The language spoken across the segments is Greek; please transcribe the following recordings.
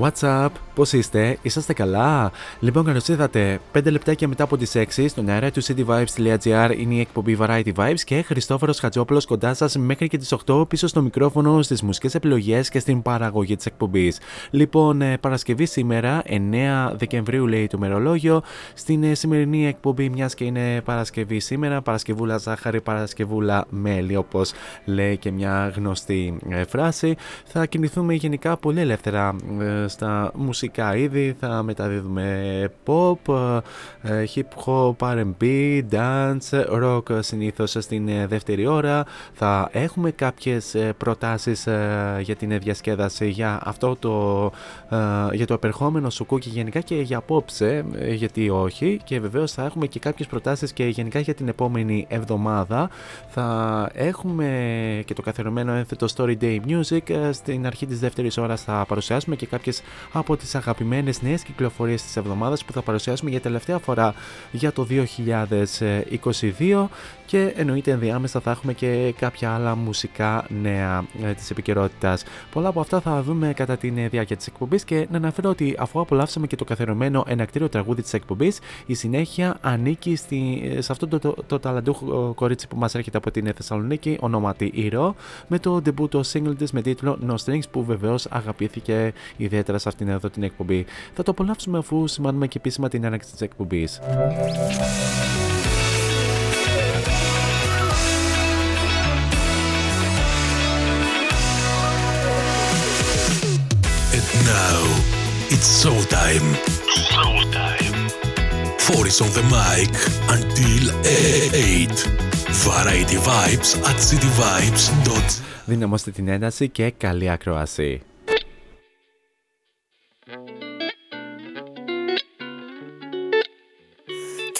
What's up, πώς είστε, είσαστε καλά; Λοιπόν, καλώς ήρθατε. 5 λεπτάκια μετά από τις 6 στον αέρα του cityvibes.gr είναι η εκπομπή Variety Vibes και Χριστόφορος Χατζόπουλος κοντά σας μέχρι και τις 8 πίσω στο μικρόφωνο, στις μουσικές επιλογές και στην παραγωγή της εκπομπής. Λοιπόν, ε, Παρασκευή σήμερα, 9 Δεκεμβρίου λέει το μερολόγιο. Στην ε, σημερινή εκπομπή, μιας και είναι Παρασκευή σήμερα, Παρασκευούλα ζάχαρη, Παρασκευούλα μέλι, όπως λέει και μια γνωστή ε, φράση. Θα κινηθούμε γενικά πολύ ελεύθερα ε, στα μουσικά είδη. Θα μεταδίδουμε pop, ε, hip hop, R&B, dance, rock συνήθως στην ε, δεύτερη ώρα. Θα έχουμε κάποιες ε, προτάσεις ε, για την διασκέδαση για αυτό το, ε, για το επερχόμενο σουκού και γενικά και για απόψε, ε, γιατί όχι. Και βεβαίως θα έχουμε και κάποιες προτάσεις και γενικά για την επόμενη εβδομάδα. Θα έχουμε και το καθιερωμένο ένθετο Story Day Music. Ε, Στην αρχή της δεύτερης ώρας θα παρουσιάσουμε και κάποιες από τις αγαπημένες νέες κυκλοφορίες της εβδομάδας που θα παρουσιάσουμε για τελευταία φορά για το 2022 και εννοείται ενδιάμεσα θα έχουμε και κάποια άλλα μουσικά νέα ε, της επικαιρότητας. Πολλά από αυτά θα δούμε κατά τη διάρκεια της εκπομπής και να αναφέρω ότι αφού απολαύσαμε και το καθιερωμένο ενακτήριο τραγούδι της εκπομπής η συνέχεια ανήκει στη, σε αυτό το, το, το ταλαντούχο κορίτσι που μας έρχεται από την Θεσσαλονίκη ονόματι Ηρώ με το debut single της με τίτλο No Strings που βεβαίως αγαπήθηκε ιδιαίτερα σε αυτήν εδώ την εκπομπή. Θα το απολαύσουμε αφού σημάνουμε και επίσημα την έναρξη της εκπομπής. And now it's showtime. Showtime. Four is on the mic until 8. Variety Vibes at cityvibes.gr Δυναμώστε την ένταση και καλή ακρόαση.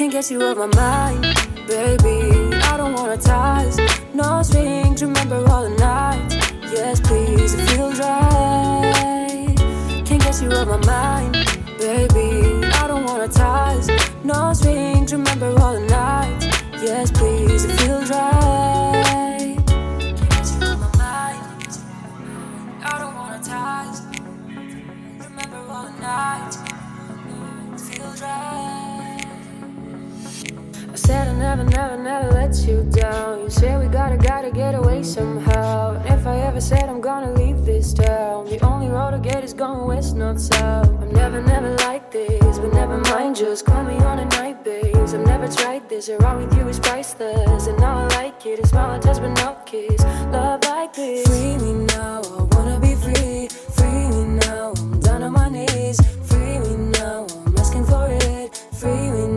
Can't get you out my mind, baby. I don't wanna ties, no strings. Remember all the nights. Yes, please, it feels right. Can't get you out my mind, baby. I don't wanna ties, no strings. Remember all the nights. Yes, please, it feels right. Remember all the. It feels right said I never, never, never let you down. You say we gotta, gotta get away somehow. And if I ever said I'm gonna leave this town, the only road I get is going west, not south. I'm never, never like this, but never mind. Just call me on a night, babe. I've never tried this. Around with you is priceless, and now I like it. A smile, a touch, but no kiss. Love like this. Free me now, I wanna be free. Free me now, I'm down on my knees. Free me now, I'm asking for it. Free me now,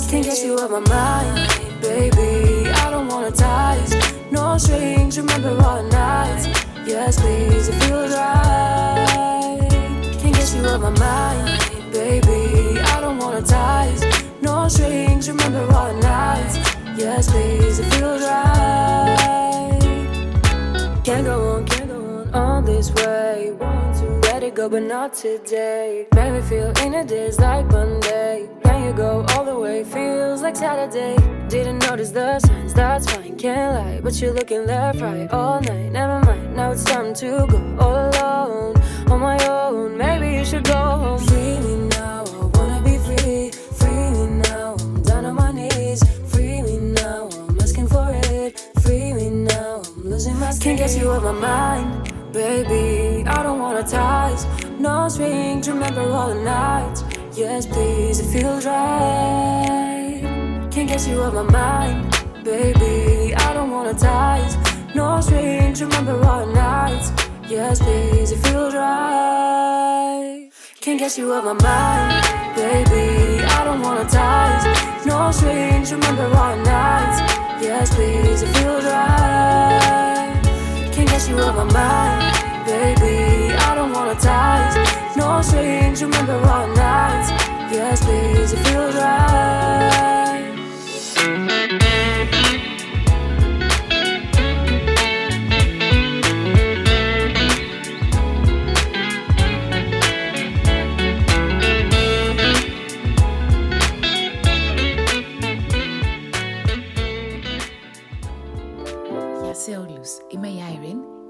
Skin. Can't get you out my mind, baby. I don't wanna ties, no strings. Remember all nights. Yes, please, it feels right. Can't get you out my mind, baby. I don't wanna ties no strings. Remember all nights. Yes, please, it feels right. Can't go on, can't go on all this way. Let it go, but not today. Make me feel in a days like Monday. Can you go all the way? Feels like Saturday. Didn't notice the signs, that's fine, can't lie. But you're looking left, right all night. Never mind, now it's time to go all alone, on my own. Maybe you should go home. Free me now, I wanna be free. Free me now, I'm down on my knees. Free me now, I'm asking for it. Free me now, I'm losing my skin. Can't get you out my mind, baby. I don't wanna ties, no strings. Remember all the nights. Yes, please, it feels right. Can't get you out my mind, baby. I don't wanna ties, no strings. Remember all the nights. Yes, please, it feels right. Can't get you out my mind, baby. I don't wanna ties, no strings. Remember all the nights. Yes, please, it feels right. Get you out my mind, baby. I don't wanna ties, no strings. Remember all nights. Yes, please, it feels right.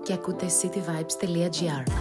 και ακούτε cityvibes.gr.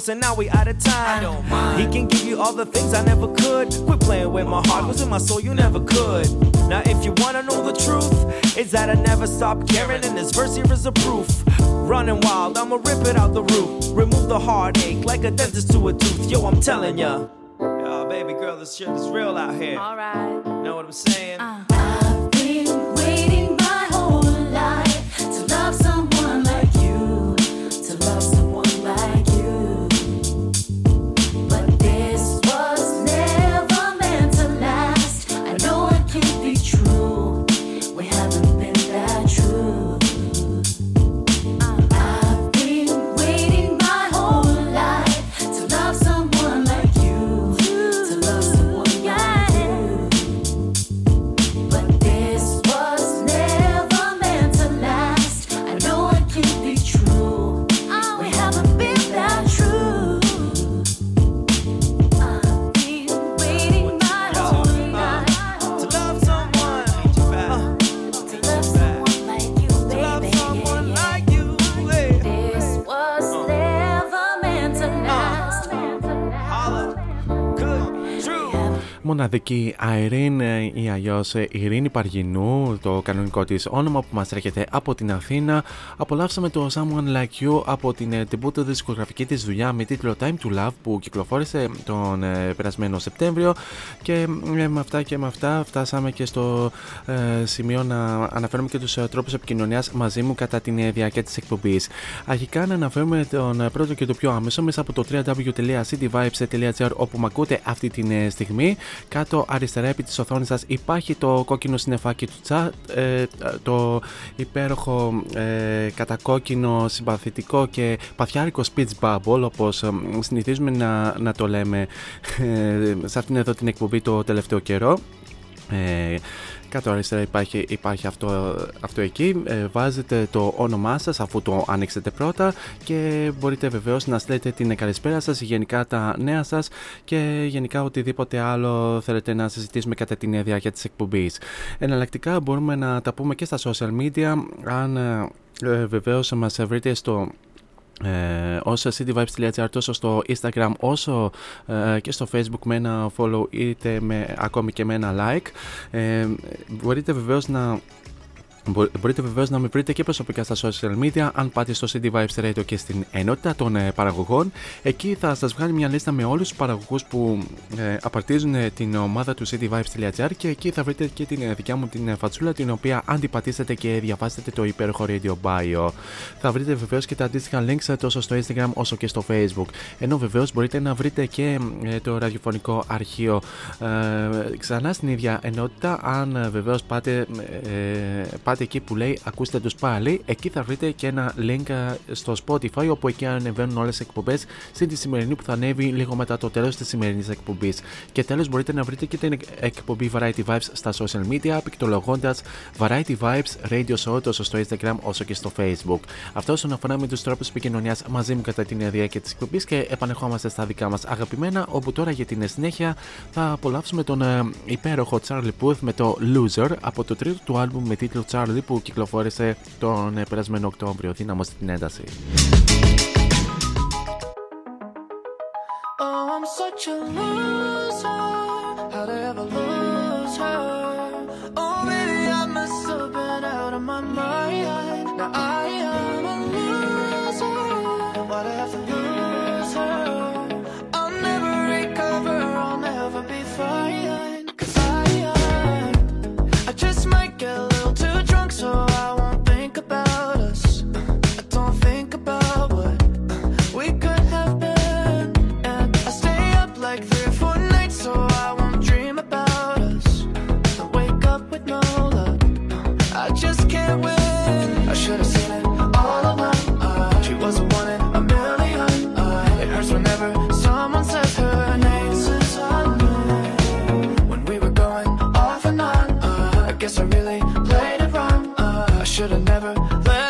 course and now we out of time. I don't mind. He can give you all the things I never could. Quit playing with my heart, was in my soul, you never could. Now, if you wanna know the truth, is that I never stop caring, and this verse here is a proof. Running wild, I'ma rip it out the roof. Remove the heartache like a dentist to a tooth. Yo, I'm telling ya. Yo, baby girl, this shit is real out here. Alright. Know what I'm saying? Μοναδική Irene ή αλλιώ Ειρήνη Παργινού, το κανονικό της όνομα που μας έρχεται από την Αθήνα. Απολαύσαμε το Someone Like You από την ε, τεμπούτο δισκογραφική της δουλειά με τίτλο Time to Love που κυκλοφόρησε τον ε, περασμένο Σεπτέμβριο. Και ε, με αυτά και με αυτά φτάσαμε και στο ε, σημείο να αναφέρουμε και τους τρόπους επικοινωνίας μαζί μου κατά την ε, διάρκεια της εκπομπής. Αρχικά να αναφέρουμε τον ε, πρώτο και το πιο άμεσο μέσα από το www.cityvibes.gr όπου με ακούτε αυτή τη ε, στιγμή. Κάτω αριστερά επί της οθόνης σας υπάρχει το κόκκινο συννεφάκι του chat, ε, το υπέροχο ε, κατακόκκινο, συμπαθητικό και παθιάρικο speech bubble όπως ε, συνηθίζουμε να, να το λέμε ε, σε αυτήν εδώ την εκπομπή το τελευταίο καιρό. Ε, κάτω αριστερά υπάρχει, υπάρχει αυτό, αυτό εκεί. Ε, βάζετε το όνομά σας αφού το ανοίξετε πρώτα και μπορείτε βεβαίως να στέλνετε την καλησπέρα σας, γενικά τα νέα σας και γενικά οτιδήποτε άλλο θέλετε να συζητήσουμε κατά την διάρκεια της εκπομπής. Εναλλακτικά μπορούμε να τα πούμε και στα social media αν ε, βεβαίως μας βρείτε στο ε, ως cityvibes.gr τόσο στο Instagram όσο ε, και στο Facebook με ένα follow είτε με, ακόμη και με ένα like. Ε, μπορείτε βεβαίως να Μπορείτε βεβαίως να με βρείτε και προσωπικά στα social media αν πάτε στο CD Vibes Radio και στην ενότητα των ε, παραγωγών. Εκεί θα σας βγάλει μια λίστα με όλους τους παραγωγούς που ε, απαρτίζουν ε, την ομάδα του cityvibes.gr και εκεί θα βρείτε και την ε, δικιά μου την ε, φατσούλα την οποία αν την πατήσετε και διαβάσετε το υπέροχο radio bio. Θα βρείτε βεβαίως και τα αντίστοιχα links ε, τόσο στο Instagram όσο και στο Facebook. Ενώ βεβαίως μπορείτε να βρείτε και ε, το ραδιοφωνικό αρχείο ε, ξανά στην ίδια ενότητα αν ε, βεβαίως πάτε, ε, πάτε εκεί που λέει ακούστε τους πάλι. Εκεί θα βρείτε και ένα link ε, στο Spotify όπου εκεί ανεβαίνουν όλες τις εκπομπές στην τη σημερινή που θα ανέβει λίγο μετά το τέλος της σημερινής εκπομπής. Και τέλος μπορείτε να βρείτε και την εκπομπή Variety Vibes στα social media επικτολογώντας Variety Vibes Radio Show τόσο στο Instagram όσο και στο Facebook. Αυτό όσον αφορά με τους τρόπους επικοινωνίας μαζί μου κατά την διάρκεια της εκπομπής και επανερχόμαστε στα δικά μας αγαπημένα όπου τώρα για την συνέχεια θα απολαύσουμε τον ε, υπέροχο Charlie Puth με το Loser από το τρίτο του άλμπουμ με τίτλο Charlie που κυκλοφόρησε τον ε, περασμένο Οκτώβριο. Δύναμο στην ένταση. Oh, should've never let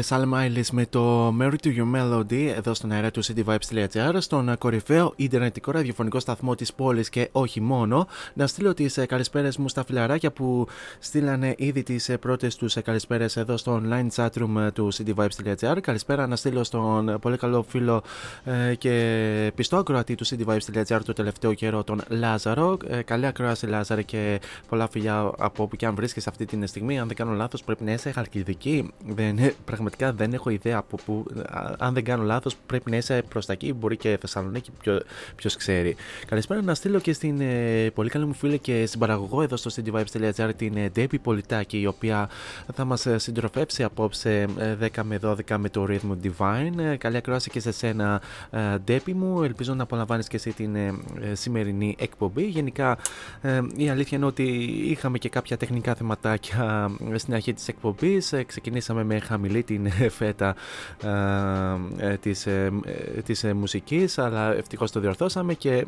και Salma Eilis με το Mary to Your Melody εδώ στον αέρα του cityvibes.gr στον κορυφαίο ιντερνετικό ραδιοφωνικό σταθμό της πόλης και όχι μόνο. Να στείλω τις ε, καλησπέρες μου στα φιλαράκια που στείλανε ήδη τις ε, πρώτες τους ε, καλησπέρες εδώ στο online chatroom του cityvibes.gr. Καλησπέρα να στείλω στον πολύ καλό φίλο και πιστό ακροατή του cityvibes.gr το τελευταίο καιρό τον Λάζαρο. Καλή ακροάση Λάζαρε και πολλά φιλιά από όπου και αν βρίσκεσαι αυτή τη στιγμή. Αν δεν κάνω λάθος πρέπει να είσαι χαλκιδική δεν, πραγματικά δεν έχω ιδέα από πού. Αν δεν κάνω λάθος, πρέπει να είσαι προς τα εκεί, μπορεί και Θεσσαλονίκη, ποιο ξέρει. Καλησπέρα να στείλω και στην ε, πολύ καλή μου φίλη και συμπαραγωγό εδώ στο cityvibes.gr την ε, Debbie Πολιτάκη, η οποία θα μας ε, συντροφεύσει απόψε 10 ε, με 12 με το Rhythm Divine. Ε, καλή ακρόαση και σε σένα, ε, Debbie μου. Ελπίζω να απολαμβάνεις και εσύ την σημερινή εκπομπή. Γενικά, η αλήθεια είναι ότι είχαμε και κάποια τεχνικά θεματάκια στην αρχή της εκπομπής. ξεκινήσαμε με χαμηλή την ε, φέτα ε, της, ε, της μουσικής αλλά ευτυχώς το διορθώσαμε και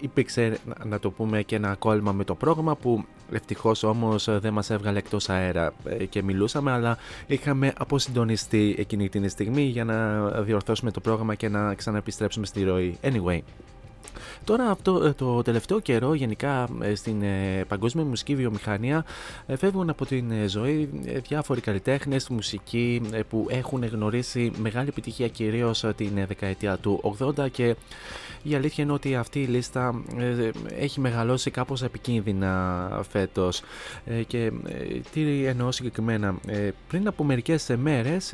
υπήρξε να το πούμε και ένα κόλλημα με το πρόγραμμα που ευτυχώς όμως δεν μας έβγαλε εκτός αέρα και μιλούσαμε αλλά είχαμε αποσυντονιστεί εκείνη την στιγμή για να διορθώσουμε το πρόγραμμα και να ξαναεπιστρέψουμε στη ροή. Anyway, Τώρα αυτό ε, το τελευταίο καιρό γενικά ε, στην ε, παγκόσμια μουσική βιομηχανία φεύγουν από την ζωή διάφοροι καλλιτέχνες μουσική που έχουν γνωρίσει μεγάλη επιτυχία κυρίως την δεκαετία του 80 και η αλήθεια είναι ότι αυτή η λίστα έχει μεγαλώσει κάπως επικίνδυνα φέτος. Και τι εννοώ συγκεκριμένα πριν από μερικές μέρες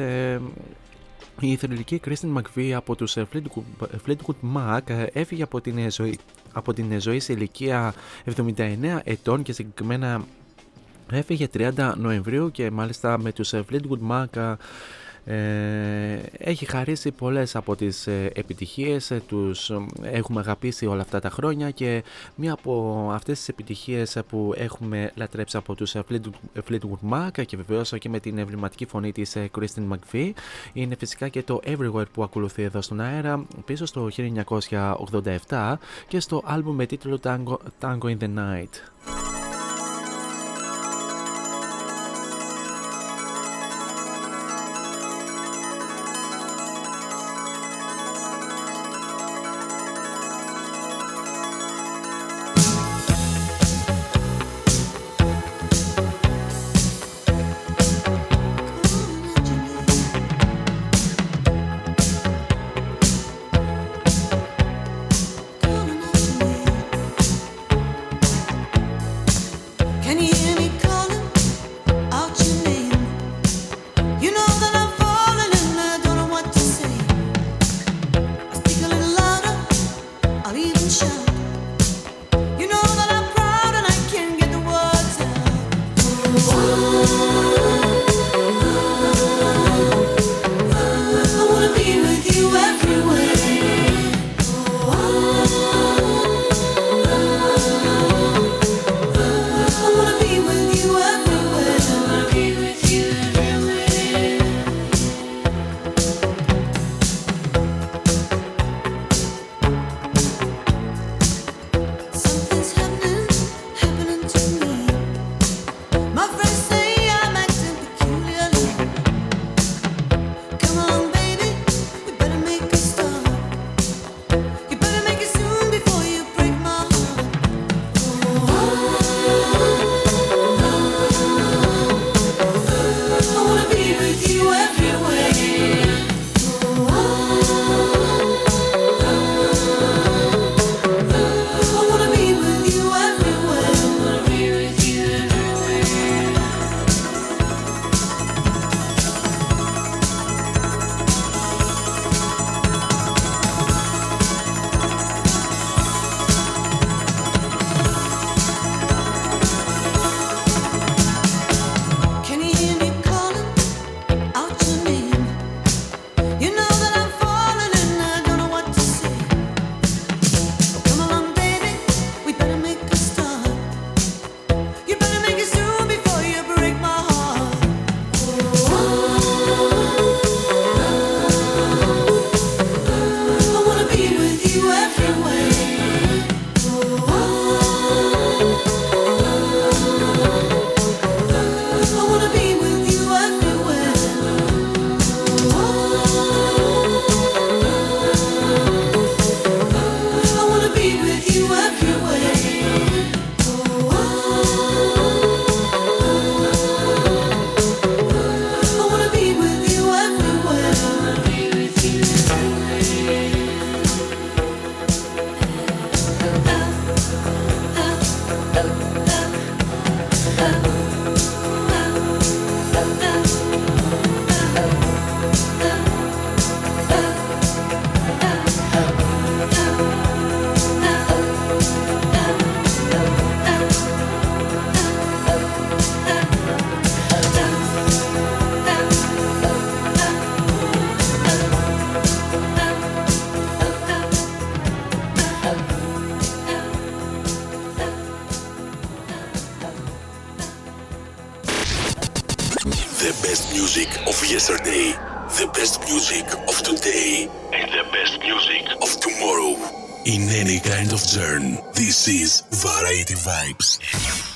η θρηλυκή Kristen McVie από τους ε, Fleetwood Mac ε, έφυγε από την, ε, ζωή, από την ζωή σε ηλικία 79 ετών και συγκεκριμένα έφυγε 30 Νοεμβρίου και μάλιστα με τους Fleetwood Mac ε, έχει χαρίσει πολλές από τις ε, επιτυχίες, ε, τους έχουμε αγαπήσει όλα αυτά τα χρόνια και μία από αυτές τις επιτυχίες που έχουμε λατρέψει από τους Fleetwood Mac και βεβαίως και με την εμβληματική φωνή της Kristen McVie είναι φυσικά και το Everywhere που ακολουθεί εδώ στον αέρα πίσω στο 1987 και στο άλμπουμ με τίτλο Tango, Tango in the Night. The best music of yesterday, the best music of today, and the best music of tomorrow. In any kind of genre, this is Variety Vibes.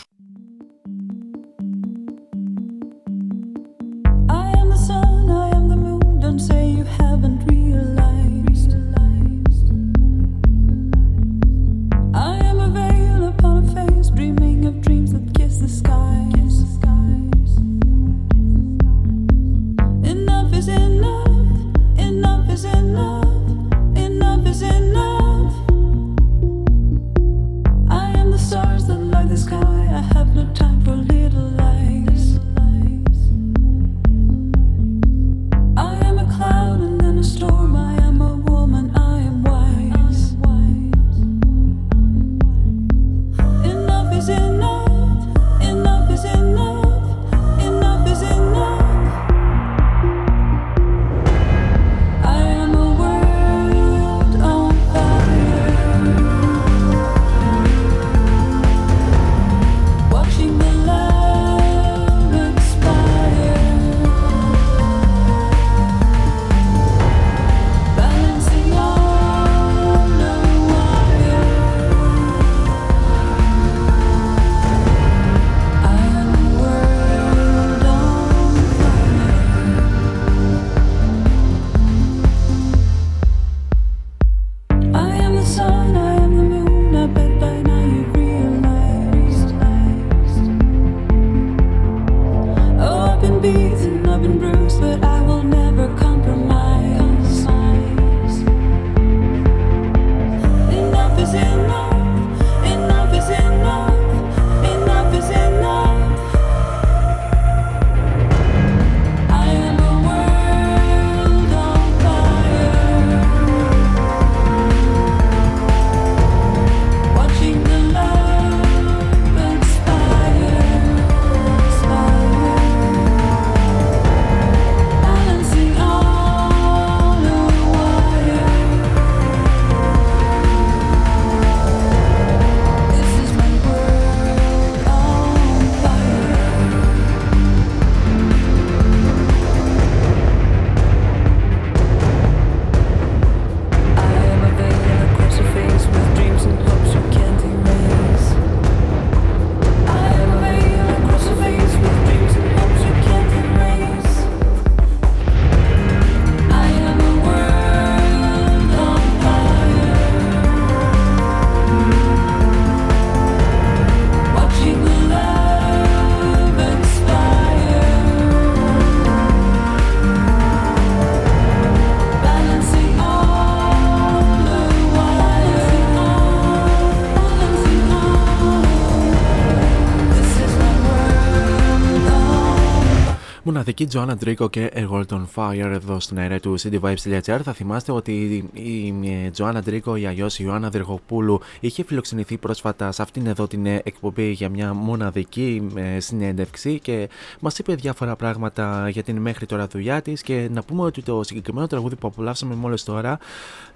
Μοναδική Joanna Ντρίκο και A World on Fire εδώ στην αέρα του cityvibes.gr. Θα θυμάστε ότι η η Joanna Ντρίκο, η αλλιώ η Ιωάννα Δεργοπούλου, είχε φιλοξενηθεί πρόσφατα σε αυτήν εδώ την ε, εκπομπή για μια μοναδική ε, συνέντευξη και μας είπε διάφορα πράγματα για την μέχρι τώρα δουλειά της. Και να πούμε ότι το συγκεκριμένο τραγούδι που απολαύσαμε μόλις τώρα,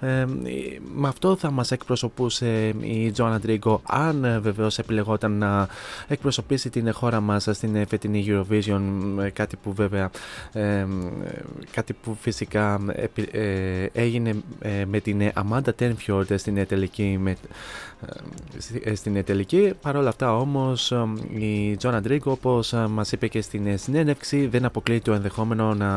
ε, με αυτό θα μας εκπροσωπούσε η Joanna Ντρίκο, αν βεβαίως επιλεγόταν να εκπροσωπήσει την χώρα μας στην ε, φετινή Eurovision. ε, Κάτι που βέβαια ε, ε, κάτι που φυσικά επι- ε, έγινε ε, με την ε, Amanda Tenfjord στην ε, τελική με, ε, στη- ε, στην ε, τελική. Παρ' όλα αυτά όμως ε, η Joanna Drigo όπως ε, μας είπε και στην ε, συνέντευξη δεν αποκλείει το ενδεχόμενο να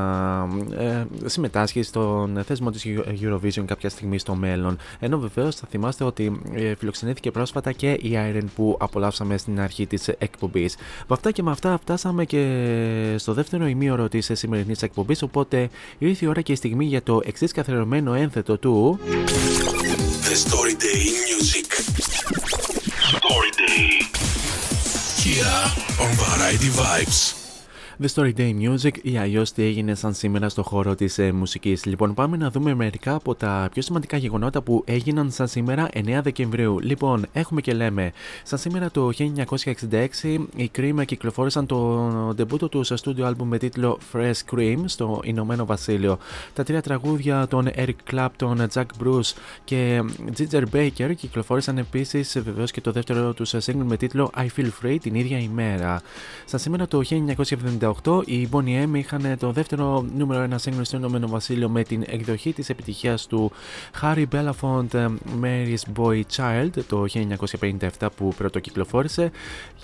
ε, συμμετάσχει στον θεσμό της Eurovision κάποια στιγμή στο μέλλον. Ενώ βεβαίως θα θυμάστε ότι ε, φιλοξενήθηκε πρόσφατα και η Iron που απολαύσαμε στην αρχή της εκπομπής. Με αυτά και με αυτά φτάσαμε και στο δεύτερο ημίωρο της σημερινής εκπομπής οπότε ήρθε η ώρα και η στιγμή για το εξής καθιερωμένο ένθετο του The Story Day in Music. Story Day. Here on Variety Vibes. The Story Day Music ή αλλιώς τι έγινε σαν σήμερα στο χώρο της ε, μουσικής. Λοιπόν, πάμε να δούμε μερικά από τα πιο σημαντικά γεγονότα που έγιναν σαν σήμερα 9 Δεκεμβρίου. Λοιπόν, έχουμε και λέμε, σαν σήμερα το 1966 οι Cream κυκλοφόρησαν το ντεμπούτο τους σε studio album με τίτλο Fresh Cream στο Ηνωμένο Βασίλειο. Τα τρία τραγούδια των Eric Clapton, Jack Bruce και Ginger Baker κυκλοφόρησαν επίσης βεβαίως και το δεύτερο τους single με τίτλο I Feel Free την ίδια ημέρα. Σαν σήμερα το 1976 1968 οι Bonnie M είχαν το δεύτερο νούμερο ένα single στο Ηνωμένο Βασίλειο με την εκδοχή της επιτυχίας του Harry Belafonte Mary's Boy Child το 1957 που πρωτοκυκλοφόρησε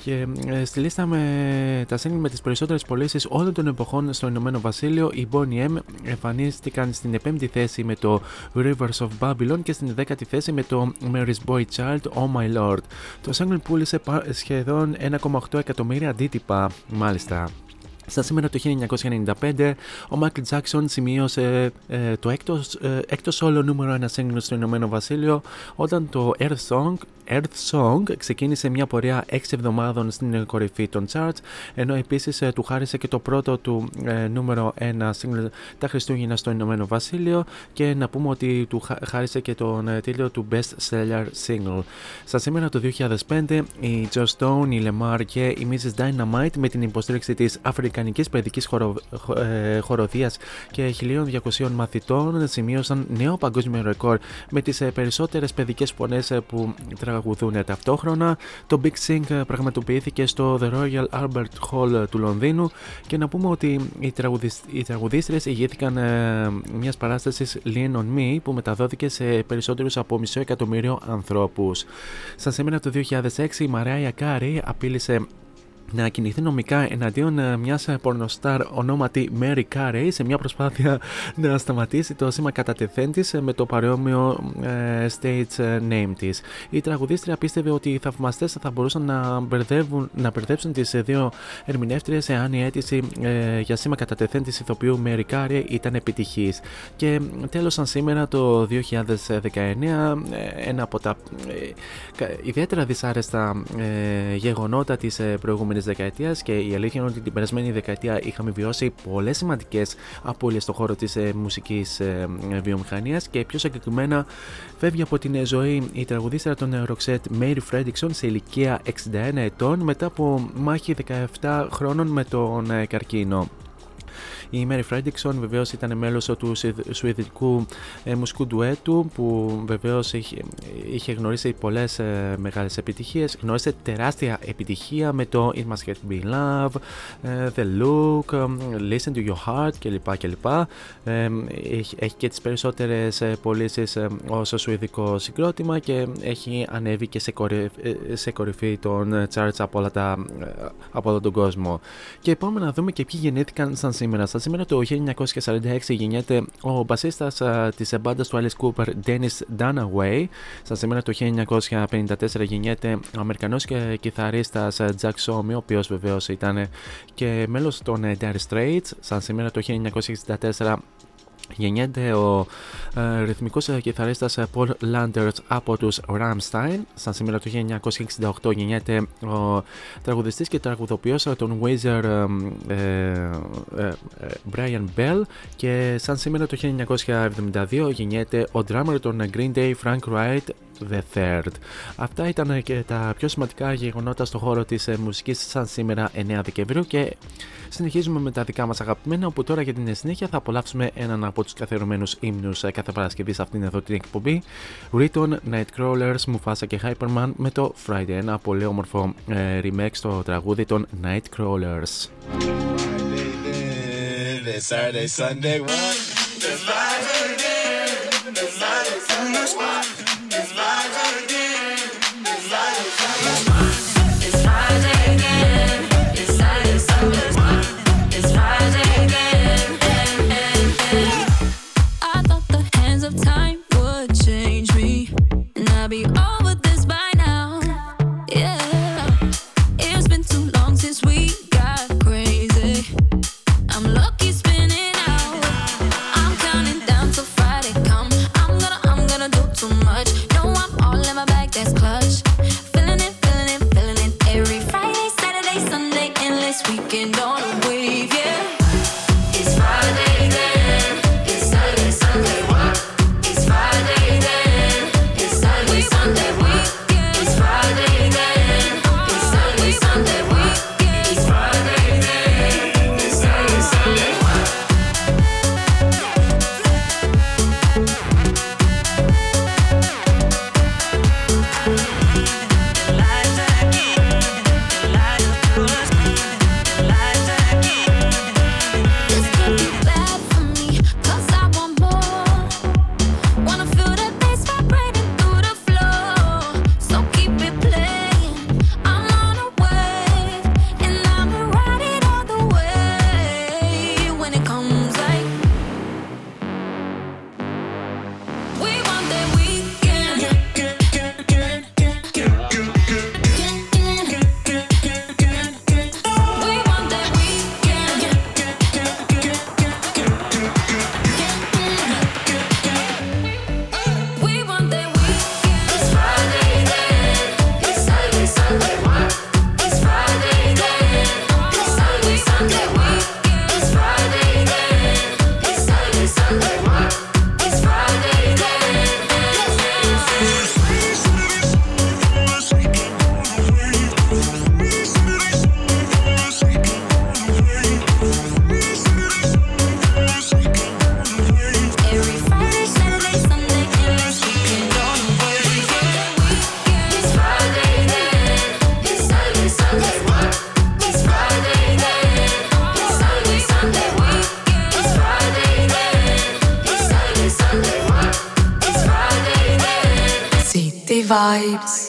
και ε, στη λίστα με τα single με τις περισσότερες πωλήσεις όλων των εποχών στο Ηνωμένο Βασίλειο οι Bonnie M εμφανίστηκαν στην 5η θέση με το Rivers of Babylon και στην 10η θέση με το Mary's Boy Child Oh My Lord. Το single πούλησε σχεδόν 1,8 εκατομμύρια αντίτυπα μάλιστα. Στα σήμερα το 1995, ο Michael Jackson σημείωσε ε, το έκτος, ε, έκτος solo νούμερο ένα single στο Ηνωμένο Βασίλειο όταν το Earth Song Earth Song ξεκίνησε μια πορεία 6 εβδομάδων στην κορυφή των charts, ενώ επίσης ε, του χάρισε και το πρώτο του ε, νούμερο 1 single τα Χριστούγεννα στο Ηνωμένο Βασίλειο και να πούμε ότι του χάρισε και τον ε, τίτλο του Best Seller Single. Στα σήμερα το 2005, η Joe Stone, η Lemar και η Mrs. Dynamite με την υποστήριξη της Αφρικανικής Παιδικής χορο, ε, Χοροδίας και 1200 μαθητών σημείωσαν νέο παγκόσμιο ρεκόρ με τις περισσότερες παιδικές φωνές που τραγουδούν ταυτόχρονα. Το Big Sing πραγματοποιήθηκε στο The Royal Albert Hall του Λονδίνου και να πούμε ότι οι, τραγουδισ... οι τραγουδίστρες ηγήθηκαν ε, μιας παράστασης Lean on Me που μεταδόθηκε σε περισσότερους από μισό εκατομμύριο ανθρώπους. Στα σήμερα το 2006 η Mariah Carey απείλησε να κινηθεί νομικά εναντίον ε, μιας ε, πορνοστάρ ονόματι Mary Carey σε μια προσπάθεια να σταματήσει το σήμα κατατεθέν τη ε, με το παρόμοιο stage name της. Η τραγουδίστρια πίστευε ότι οι θαυμαστές θα μπορούσαν να, μπερδεύουν, να μπερδέψουν τις δύο ερμηνεύτριες εάν η αίτηση για σήμα κατατεθέν τη ηθοποιού Mary Carey ήταν επιτυχής. Και τέλος, σαν σήμερα το 2019, ένα από τα ιδιαίτερα δυσάρεστα γεγονότα της προηγούμενης δεκαετίας και η αλήθεια είναι ότι την περασμένη δεκαετία είχαμε βιώσει πολλές σημαντικές απώλειες στον χώρο της ε, μουσικής ε, βιομηχανίας και πιο συγκεκριμένα φεύγει από την ζωή η τραγουδίστρια των Roxette Mary Fredrickson σε ηλικία 61 ετών μετά από μάχη 17 χρόνων με τον ε, καρκίνο. Η Mary Fredrickson βεβαίως ήταν μέλος του σουηδικού ε, μουσικού ντουέτου που βεβαίως είχε, είχε γνωρίσει πολλές ε, μεγάλες επιτυχίες. Γνώρισε τεράστια επιτυχία με το It Must Have Been Love, ε, The Look, ε, Listen to Your Heart κλπ. κλπ. Ε, έχει, έχει και τις περισσότερες πωλήσεις ως σουηδικό συγκρότημα και έχει ανέβει και σε, κορυφ, σε κορυφή των charts από, όλα τα, από όλο τον κόσμο. Και πάμε να δούμε και ποιοι γεννήθηκαν σαν σήμερα. Σήμερα το 1946 γεννιέται ο μπασίστας της μπάντας του Alice Cooper Dennis Dunaway. Στα σήμερα το 1954 γεννιέται ο Αμερικανός και κιθαρίστας Jack Somi, ο οποίος βεβαίως ήταν και μέλος των Dire Straits. Σαν σήμερα το 1964 γεννιέται ο ε, ρυθμικός ε, κιθαρίστας ε, Paul Landers από τους Ramstein. Σαν σήμερα το 1968 γεννιέται ο τραγουδιστής και τραγουδοποιός ε, των Weezer ε, ε, Brian Bell και σαν σήμερα το 1972 γεννιέται ο drummer των Green Day Frank Wright The Third. Αυτά ήταν και τα πιο σημαντικά γεγονότα στο χώρο της μουσικής σαν σήμερα 9 Δεκεμβρίου και συνεχίζουμε με τα δικά μας αγαπημένα όπου τώρα για την συνέχεια θα απολαύσουμε έναν από τους καθερωμένους ύμνους κάθε Παρασκευή σε αυτήν εδώ την εκπομπή. Riton, Nightcrawlers, Mufasa και Hyperman με το Friday ένα πολύ όμορφο ε, remake στο τραγούδι των Nightcrawlers. Saturday, Sunday, too Vibes.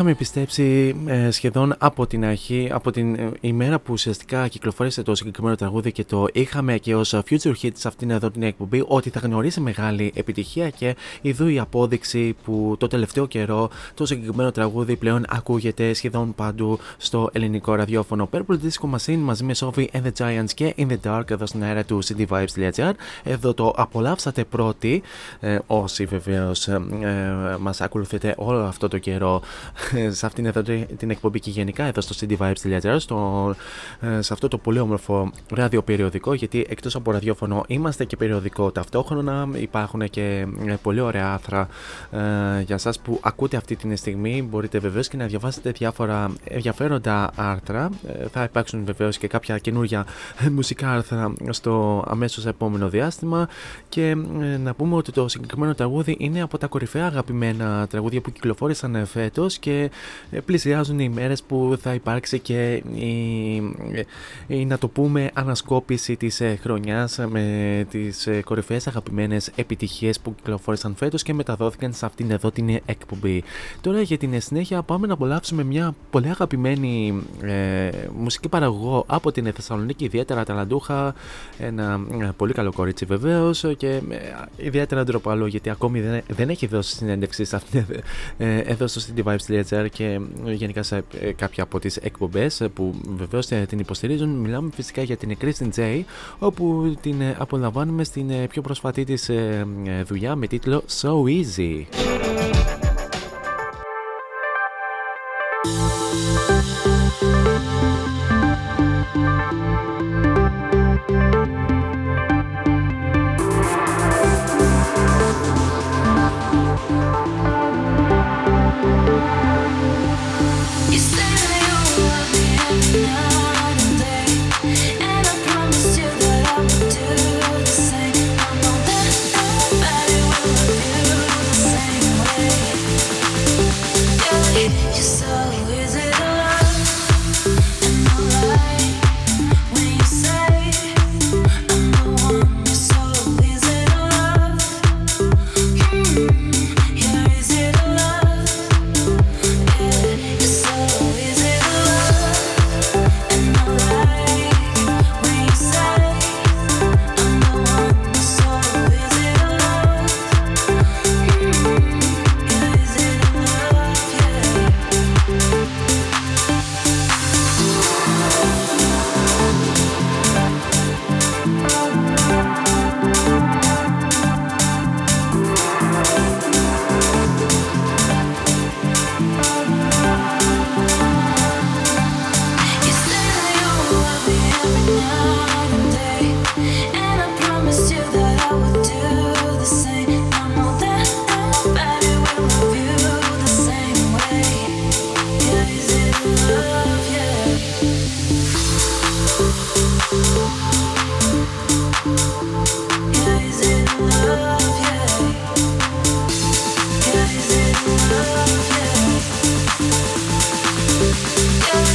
Είχαμε πιστέψει ε, σχεδόν από την αρχή, από την ε, ημέρα που ουσιαστικά κυκλοφόρησε το συγκεκριμένο τραγούδι και το είχαμε και ως future hit σε αυτήν εδώ την εκπομπή, ότι θα γνωρίσει μεγάλη επιτυχία και ειδού η απόδειξη που το τελευταίο καιρό το συγκεκριμένο τραγούδι πλέον ακούγεται σχεδόν παντού στο ελληνικό ραδιόφωνο. Purple Disco Machine μαζί με Sophie and the Giants και In the Dark εδώ στην αέρα του cityvibes.gr. Εδώ το απολαύσατε πρώτοι, ε, όσοι βεβαίως ε, ε, μας ακολουθείτε όλο αυτό το καιρό σε αυτήν εδώ την εκπομπή και γενικά εδώ στο cityvibes.gr στο, ε, σε αυτό το πολύ όμορφο ραδιοπεριοδικό γιατί εκτός από ραδιόφωνο είμαστε και περιοδικό ταυτόχρονα υπάρχουν και ε, πολύ ωραία άθρα ε, για σας που ακούτε αυτή τη στιγμή. Μπορείτε βεβαίως και να διαβάσετε διάφορα ενδιαφέροντα άρθρα. Ε, θα υπάρξουν βεβαίως και κάποια καινούργια μουσικά άρθρα στο αμέσως επόμενο διάστημα. Και να πούμε ότι το συγκεκριμένο τραγούδι είναι από τα κορυφαία αγαπημένα τραγούδια που κυκλοφόρησαν φέτος και ε, πλησιάζουν οι μέρες που θα υπάρξει και η, η να το πούμε ανασκόπηση της ε, χρονιάς με τις ε, κορυφαίες αγαπημένες επιτυχίες που κυκλοφόρησαν φέτος και μεταδόθηκαν σε αυτήν εδώ την εκπομπή. Τώρα για την συνέχεια πάμε να απολαύσουμε μια πολύ αγαπημένη ε, μουσική παραγωγό από την Θεσσαλονίκη, ιδιαίτερα ταλαντούχα, ένα πολύ καλό κορίτσι βεβαίως και ιδιαίτερα ντροπαλό γιατί ακόμη δεν, δεν έχει δώσει συνέντευξη σε αυτήν, εδώ στο cityvibes.gr και γενικά σε ε, κάποια από τις εκπομπές που βεβαίως την υποστηρίζουν. Μιλάμε φυσικά για την Kristen J όπου την ε, απολαμβάνουμε στην ε, πιο προσφατή της δουλειά με τίτλο So Easy.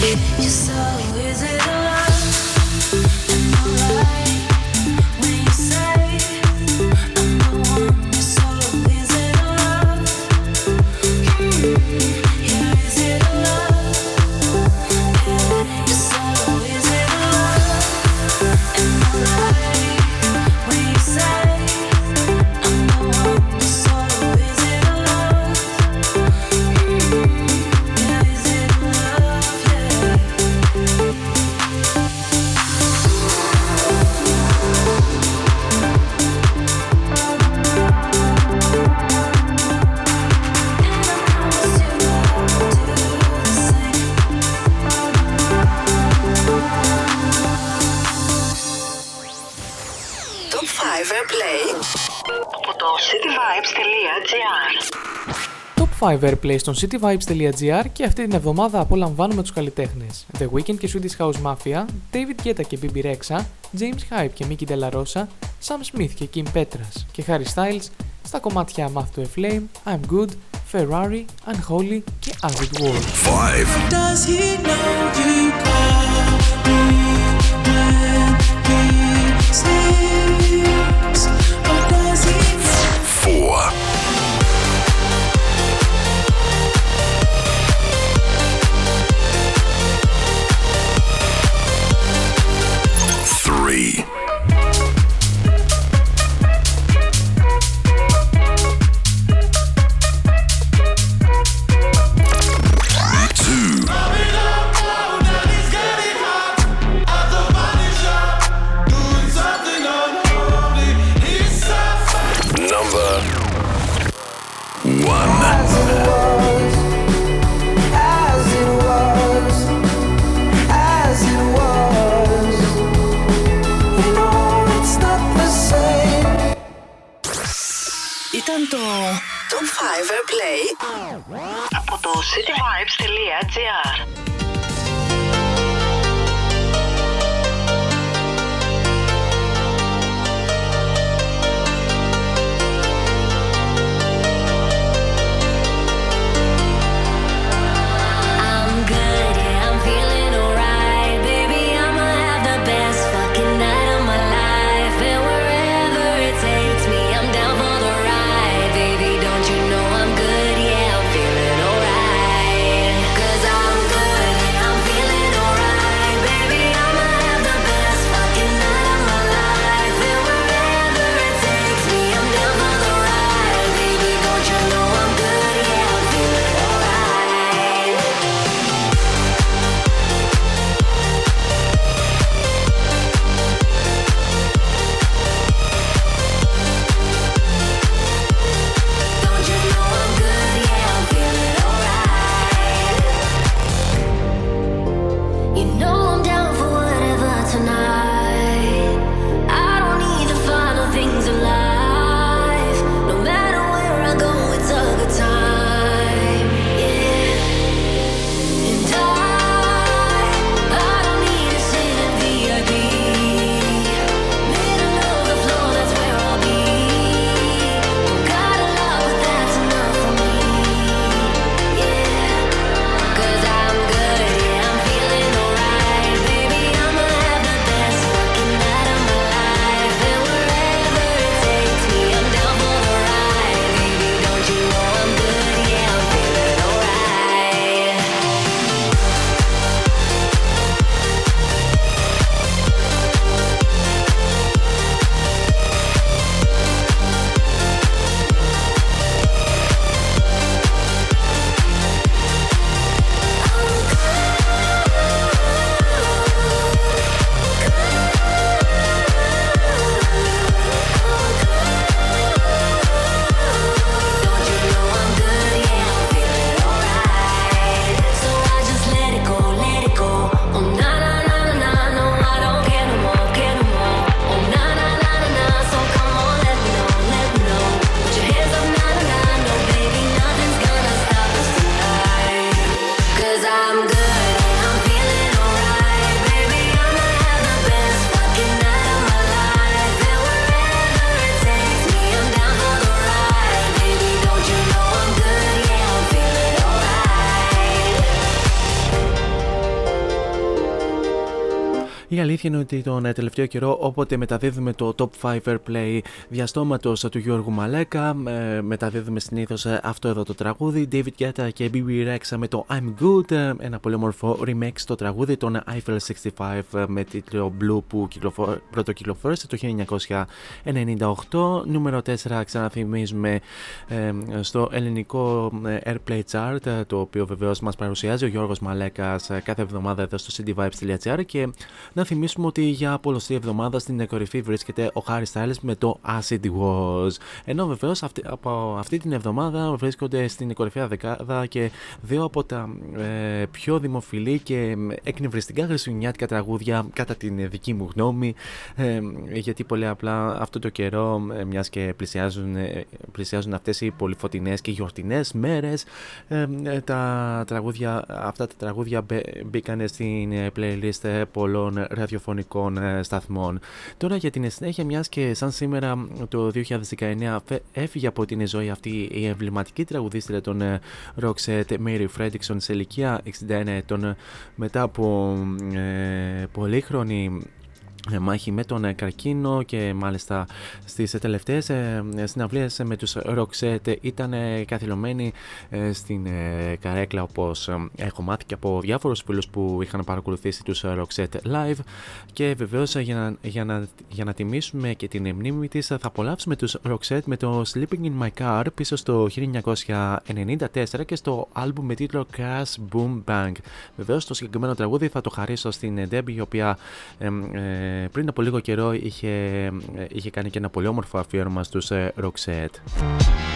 You Top 5 Airplay στον cityvibes.gr και αυτή την εβδομάδα απολαμβάνουμε τους καλλιτέχνες The Weeknd και Swedish House Mafia, David Guetta και BB Rexha, James Hype και Mickey De La Rosa, Sam Smith και Kim Petras και Harry Styles στα κομμάτια Math to a Flame, I'm Good, Ferrari, Unholy και As It Was. 5. cityvibes.gr αλήθεια είναι ότι τον τελευταίο καιρό, όποτε μεταδίδουμε το Top 5 Airplay διαστόματος του Γιώργου Μαλέκα, ε, μεταδίδουμε συνήθως αυτό εδώ το τραγούδι. David Guetta και BB Rexa με το I'm Good, ένα πολύ όμορφο remix στο τραγούδι των Eiffel 65 με τίτλο Blue που πρώτο κυκλοφόρησε το 1998. Νούμερο 4 ξαναθυμίζουμε ε, στο ελληνικό Airplay Chart, το οποίο βεβαίως μας παρουσιάζει ο Γιώργος Μαλέκας κάθε εβδομάδα εδώ στο cityvibes.gr και να θυμίσουμε ότι για πολλωστή εβδομάδα στην κορυφή βρίσκεται ο Harry Styles με το Acid Was. Ενώ βεβαίως από αυτή την εβδομάδα βρίσκονται στην κορυφαία δεκάδα και δύο από τα ε, πιο δημοφιλή και εκνευριστικά χριστουγεννιάτικα τραγούδια κατά την δική μου γνώμη ε, γιατί πολύ απλά αυτό το καιρό ε, μιας και πλησιάζουν, ε, πλησιάζουν αυτές οι πολυφωτεινές και γιορτινές μέρες ε, τα τραγούδια, αυτά τα τραγούδια μπήκαν στην playlist πολλών ραδιοφωνικών σταθμών. Τώρα για την συνέχεια μιας και σαν σήμερα το 2019 έφυγε από την ζωή αυτή η εμβληματική τραγουδίστρια των Roxette Mary Fredrickson σε ηλικία 61 ετών μετά από ε, πολύχρονη ε, μάχη με τον ε, καρκίνο και μάλιστα στις τελευταίες ε, συναυλίες με τους Roxette ήταν καθυλωμένοι στην καρέκλα όπως έχω μάθει και από διάφορους φίλους που είχαν παρακολουθήσει τους Roxette live. Και βεβαίως για να, για να, για να τιμήσουμε και την μνήμη της θα απολαύσουμε τους Roxette με το Sleeping in My Car πίσω στο 1994 και στο άλμπουμ με τίτλο Crash Boom Bang. Βεβαίως το συγκεκριμένο τραγούδι θα το χαρίσω στην Debbie η οποία πριν από λίγο καιρό είχε, είχε κάνει και ένα πολύ όμορφο αφιέρωμα στους ε, Roxette.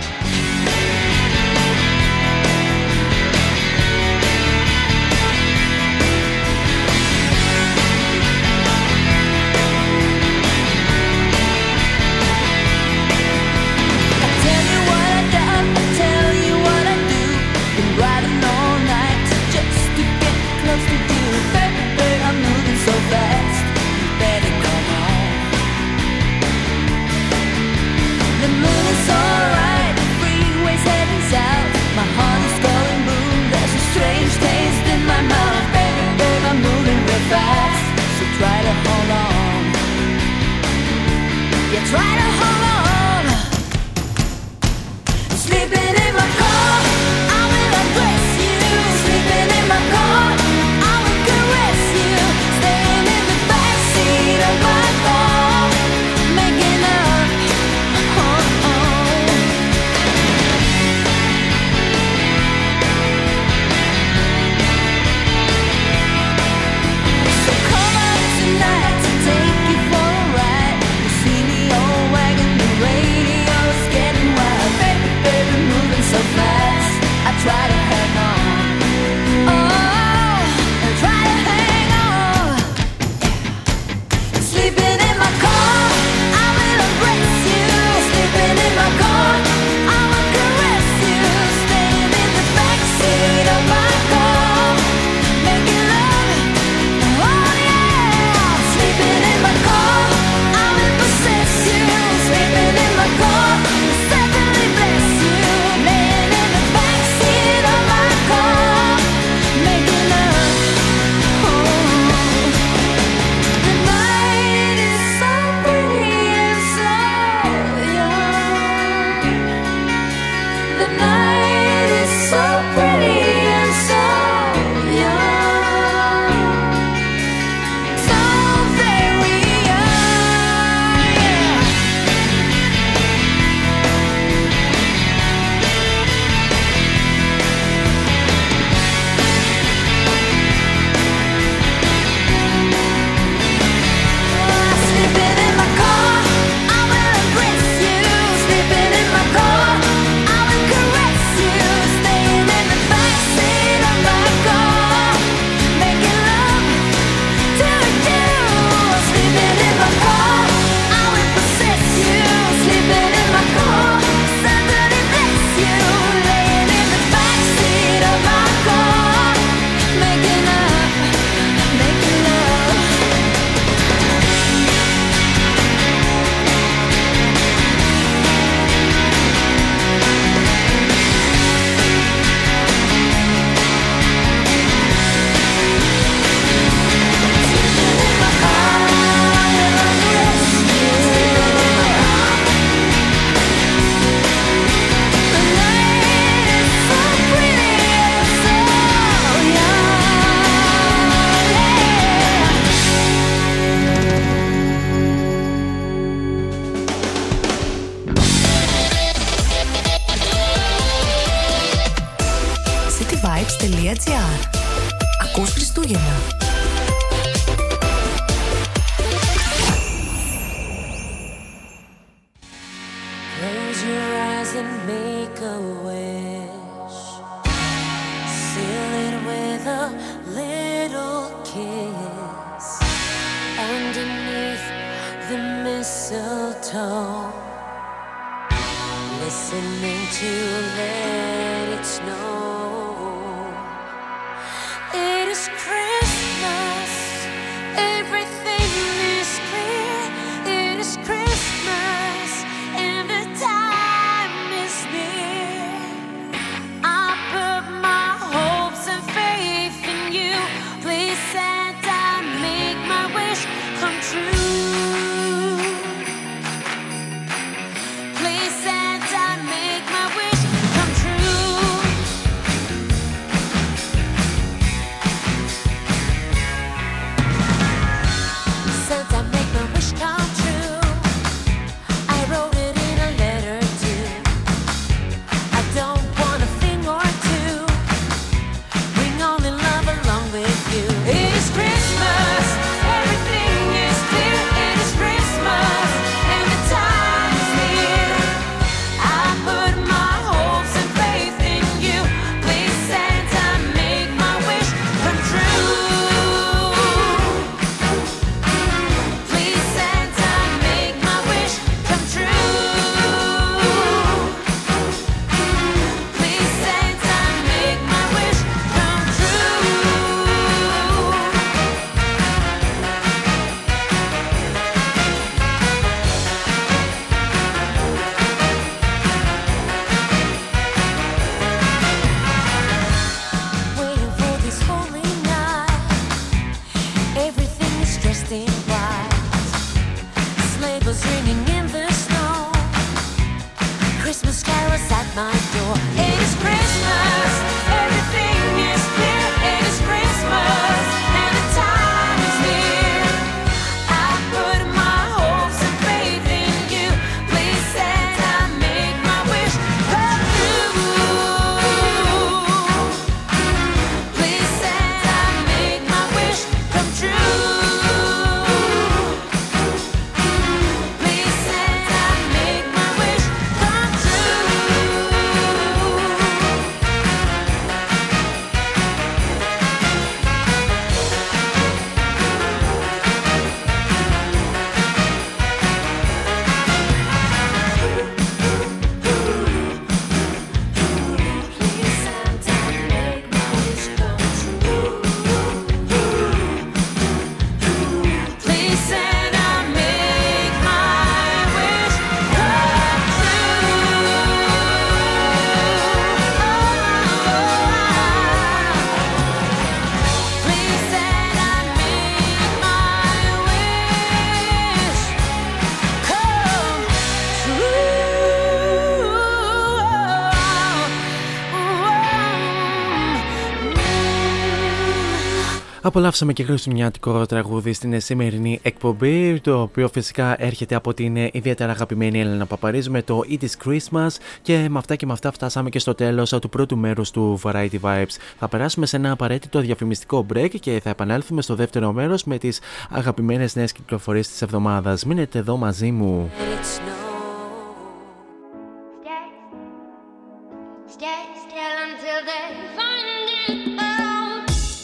Απολαύσαμε και χριστουγεννιάτικο τραγούδι στην σημερινή εκπομπή, το οποίο φυσικά έρχεται από την ιδιαίτερα αγαπημένη Έλενα Παπαρίζου με το It is Christmas και με αυτά και με αυτά φτάσαμε και στο τέλος του πρώτου μέρους του Variety Vibes. Θα περάσουμε σε ένα απαραίτητο διαφημιστικό break και θα επανέλθουμε στο δεύτερο μέρος με τις αγαπημένες νέες κυκλοφορίες της εβδομάδας. Μείνετε εδώ μαζί μου.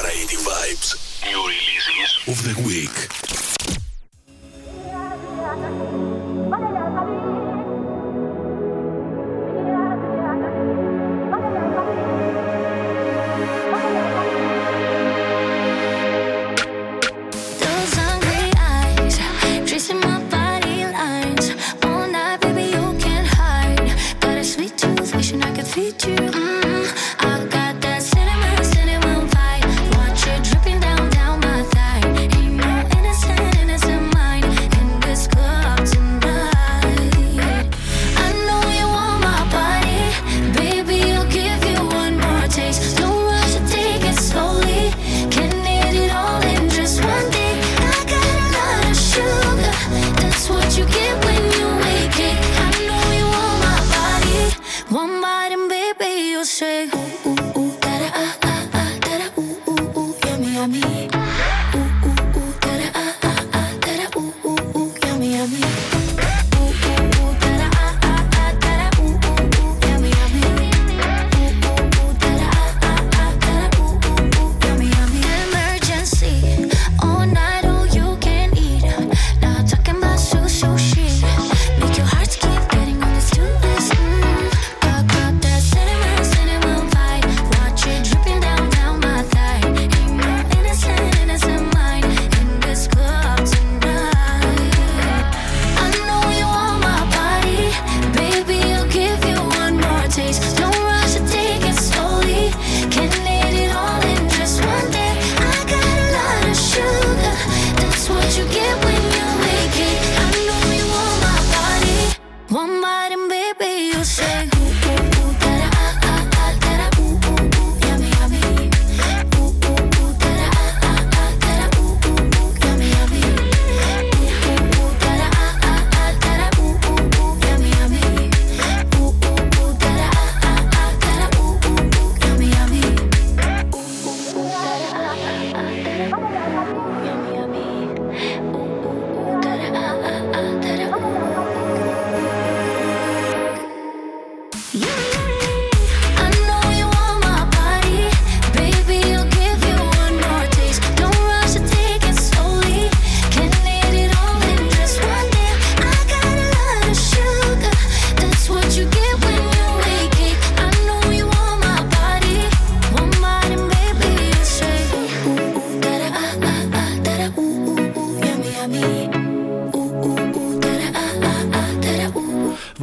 Variety Vibes. New releases of the week.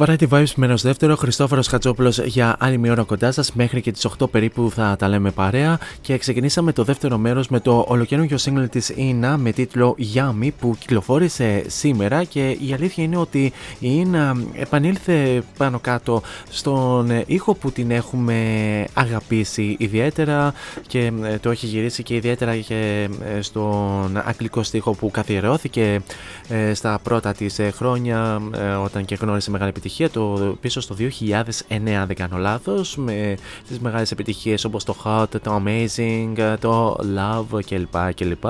Variety Vibes μέρο δεύτερο. Χριστόφορος Χατζόπουλος για άλλη μία ώρα κοντά σας. Μέχρι και τις 8 περίπου θα τα λέμε παρέα. Και ξεκινήσαμε το δεύτερο μέρος με το ολοκαίρινο single της Ina με τίτλο Yummy που κυκλοφόρησε σήμερα. Και η αλήθεια είναι ότι η Ina επανήλθε πάνω κάτω στον ήχο που την έχουμε αγαπήσει ιδιαίτερα και ε, το έχει γυρίσει και ιδιαίτερα και ε, στον αγγλικό στίχο που καθιερώθηκε ε, στα πρώτα της ε, χρόνια ε, όταν και γνώρισε μεγάλη επιτυχία το πίσω στο 2009 δεν κάνω λάθος με τις μεγάλες επιτυχίες όπως το Hot, το Amazing, το Love κλπ. κλπ.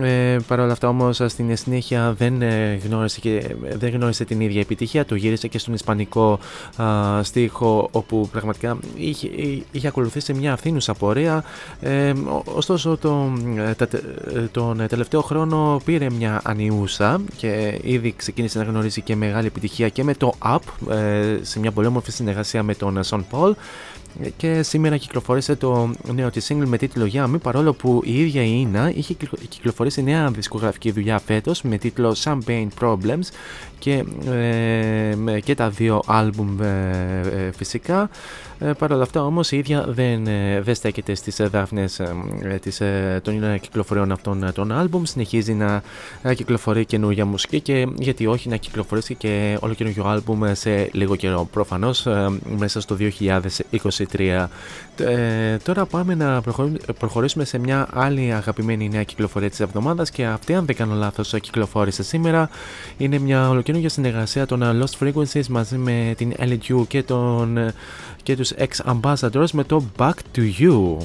Ε, Παρ' όλα αυτά όμως στην συνέχεια δεν, ε, γνώρισε και, δεν γνώρισε την ίδια επιτυχία του. Γύρισε και στον ισπανικό α, στίχο όπου πραγματικά είχε, είχε ακολουθήσει μια αυθύνουσα πορεία. Ε, ο- ωστόσο το, ε, τα- ε, τον τελευταίο χρόνο πήρε μια ανιούσα και ήδη ξεκίνησε να γνωρίζει και μεγάλη επιτυχία και με το Up ε, σε μια πολύ όμορφη συνεργασία με τον Σον Πολ και σήμερα κυκλοφόρησε το νέο της single με τίτλο Yummy παρόλο που η ίδια η Ίνα είχε κυκλο- κυκλοφορήσει νέα δισκογραφική δουλειά φέτος με τίτλο Champagne Problems και, ε, με- και τα δύο άλμπουμ ε, ε, φυσικά ε, Παρ' όλα αυτά όμως η ίδια δεν, ε, δεν στέκεται στις ε, δάφνες ε, ε, της, ε, των ε, κυκλοφοριών αυτών ε, των άλμπουμ. Συνεχίζει να ε, κυκλοφορεί καινούργια μουσική και γιατί όχι να κυκλοφορήσει και όλο καινούργιο άλμπουμ ε, σε λίγο καιρό. Προφανώς ε, μέσα στο 2023 ε, τώρα πάμε να προχωρήσουμε, προχωρήσουμε σε μια άλλη αγαπημένη νέα κυκλοφορία της εβδομάδας και αυτή αν δεν κάνω λάθος κυκλοφόρησε σήμερα. Είναι μια ολοκαινούργια συνεργασία των ε, Lost Frequencies μαζί με την Ellie Q και, τον, ε, και τους Ex Ambassadors με το Back to You.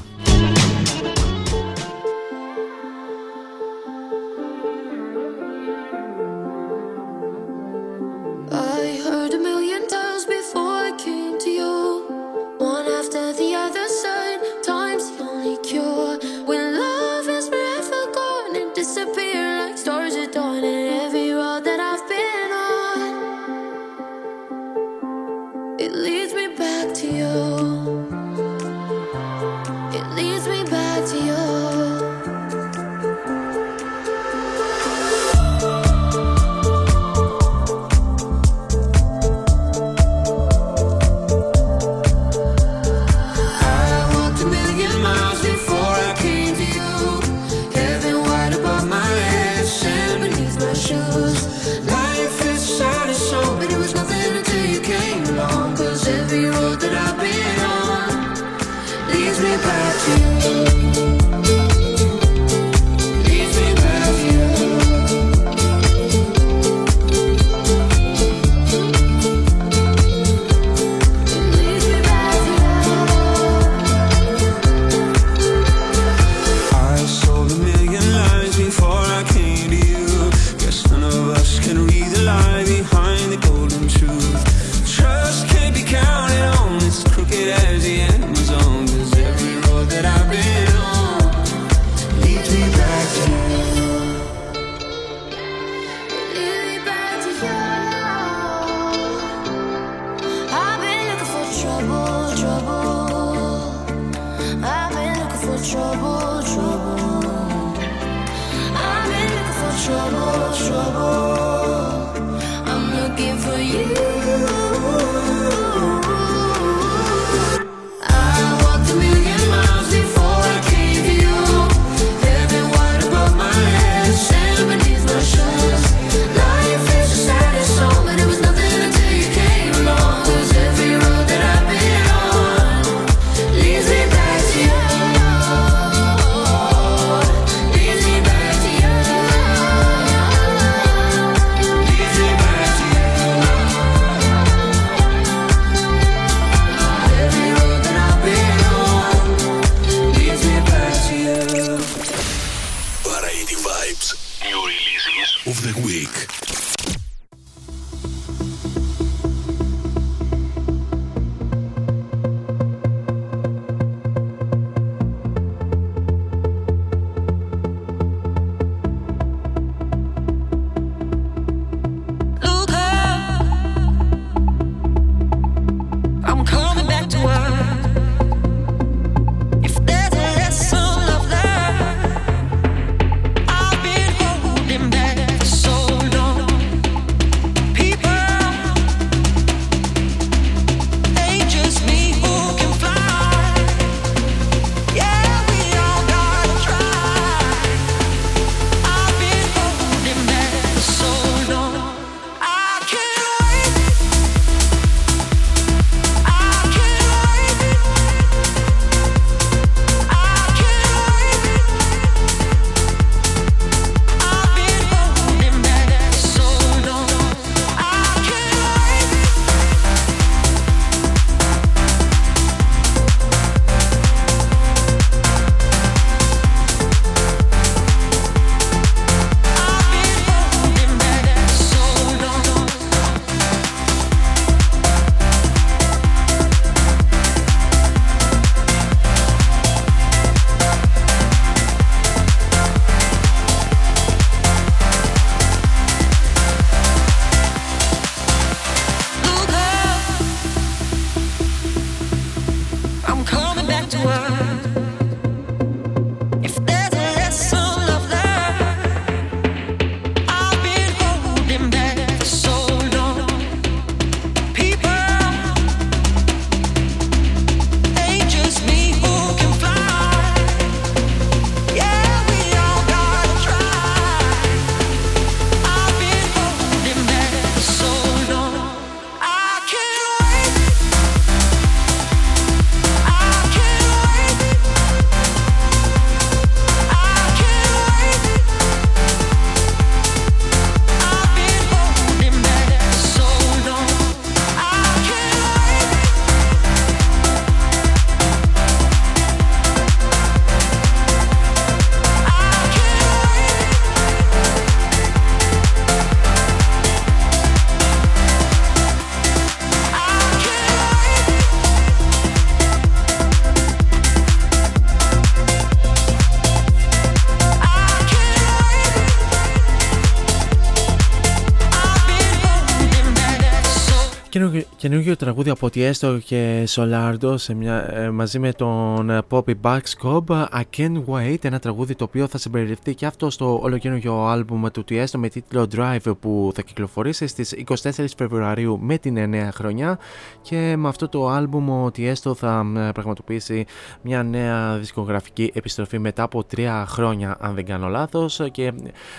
Καινούργιο, καινούργιο τραγούδι από Tiesto και Solardo σε μια, ε, μαζί με τον ε, Poppy Backscob I Can't Wait, ένα τραγούδι το οποίο θα συμπεριληφθεί και αυτό στο ολοκαινούργιο άλμπουμ του Tiesto με τίτλο Drive που θα κυκλοφορήσει στις 24 Φεβρουαρίου με την νέα χρονιά. Και με αυτό το άλμπουμ ο Tiesto θα ε, πραγματοποιήσει μια νέα δισκογραφική επιστροφή μετά από τρία χρόνια αν δεν κάνω λάθος. Και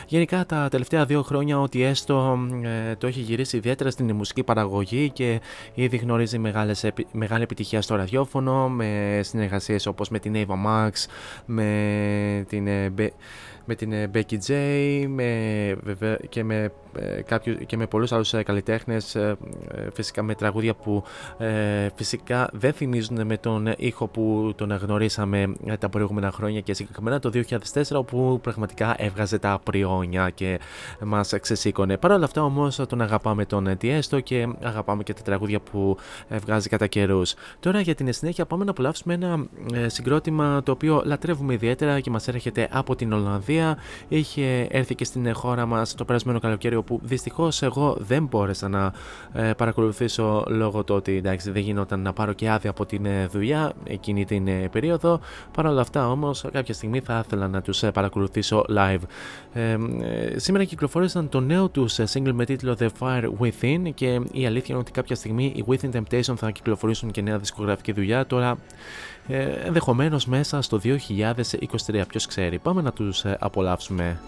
γενικά τα τελευταία δύο χρόνια ο Tiesto ε, το έχει γυρίσει ιδιαίτερα στην μουσική παραγωγή και ήδη γνωρίζει μεγάλες, μεγάλη επιτυχία στο ραδιόφωνο με συνεργασίες όπως με την Ava Max, με την, ε, με την ε, Becky J με, και με ε, κάποιου, και με πολλούς άλλους ε, καλλιτέχνες ε, φυσικά με τραγούδια που φυσικά δεν θυμίζουν με τον ήχο που τον γνωρίσαμε τα προηγούμενα χρόνια και συγκεκριμένα το 2004 όπου πραγματικά έβγαζε τα πριόνια και μας ξεσήκωνε. Παρ' όλα αυτά όμως τον αγαπάμε τον Tiesto και αγαπάμε και τα τραγούδια που βγάζει κατά καιρούς. Τώρα για την συνέχεια πάμε να απολαύσουμε ένα συγκρότημα το οποίο λατρεύουμε ιδιαίτερα και μας έρχεται από την Ολλανδία. Είχε έρθει και στην χώρα μας το περασμένο καλοκαίρι που δυστυχώς εγώ δεν μπόρεσα να ε, παρακολουθήσω λόγω του ότι εντάξει, δεν γινόταν να πάρω και άδεια από την ε, δουλειά εκείνη την ε, περίοδο. Παρ' όλα αυτά όμως κάποια στιγμή θα ήθελα να τους παρακολουθήσω live. σήμερα κυκλοφόρησαν το νέο τους single με τίτλο The Fire Within και η αλήθεια είναι ότι κάποια στιγμή οι Within Temptation θα κυκλοφορήσουν και νέα δισκογραφική δουλειά. Τώρα ε, ενδεχομένως μέσα στο 2023. Ποιος ξέρει. Πάμε να τους απολαύσουμε.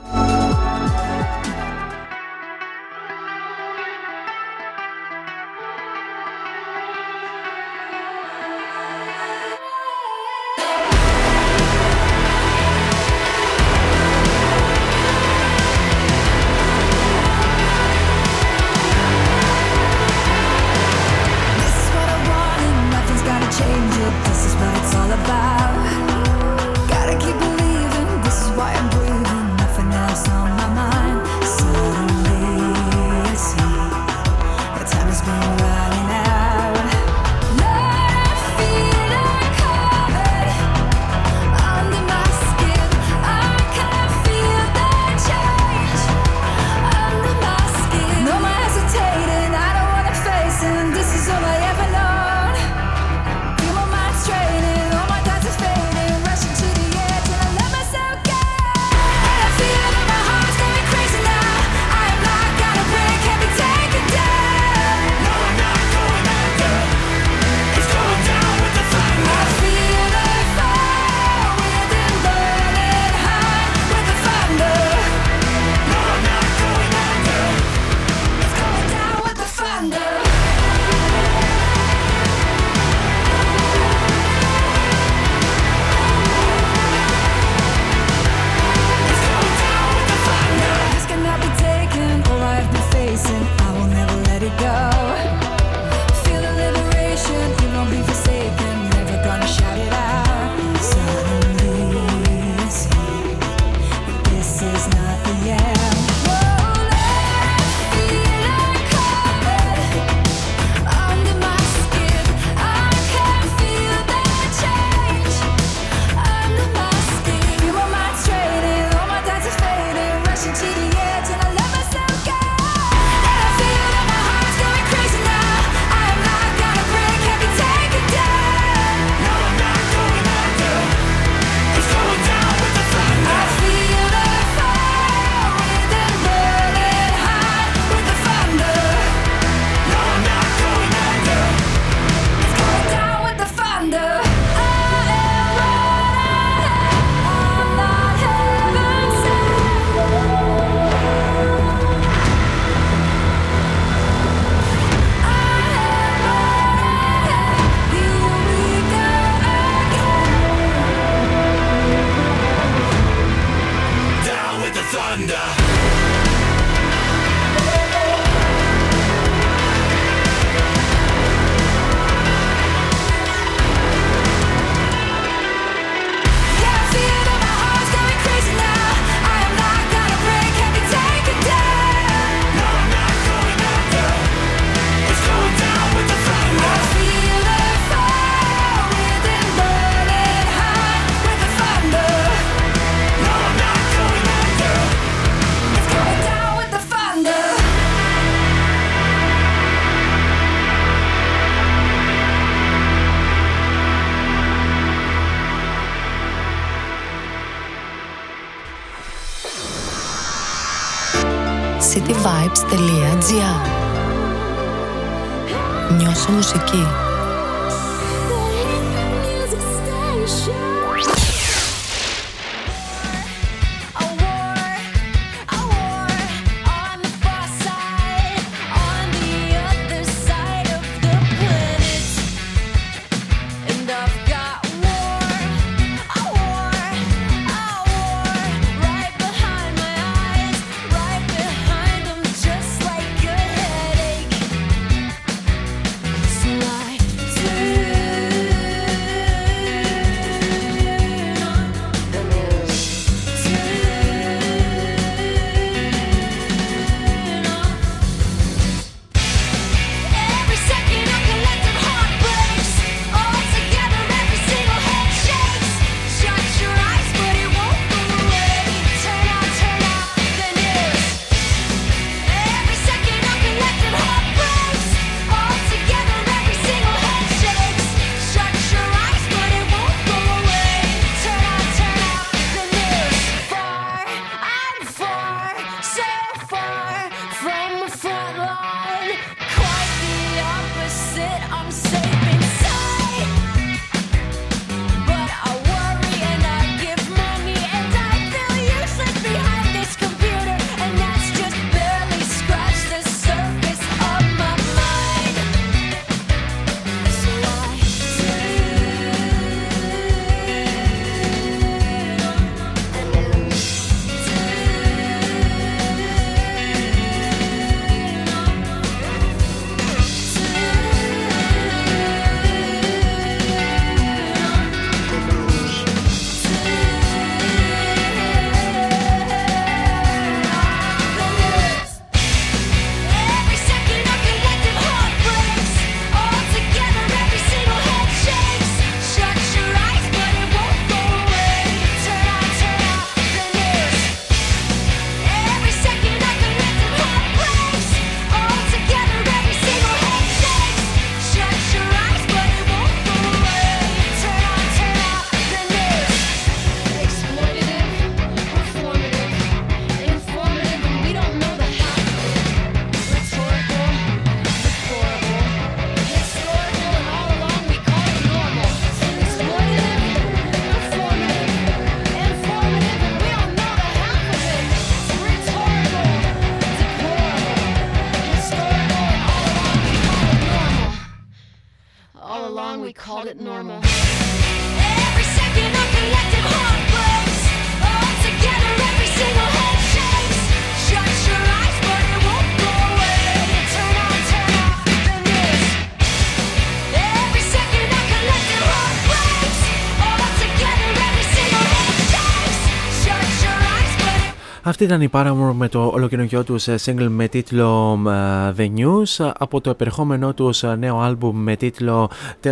Αυτή ήταν η Paramore με το ολοκαινούργιο τους ε, single με τίτλο uh, The News. Από το επερχόμενό τους ε, νέο άλμπουμ με τίτλο uh,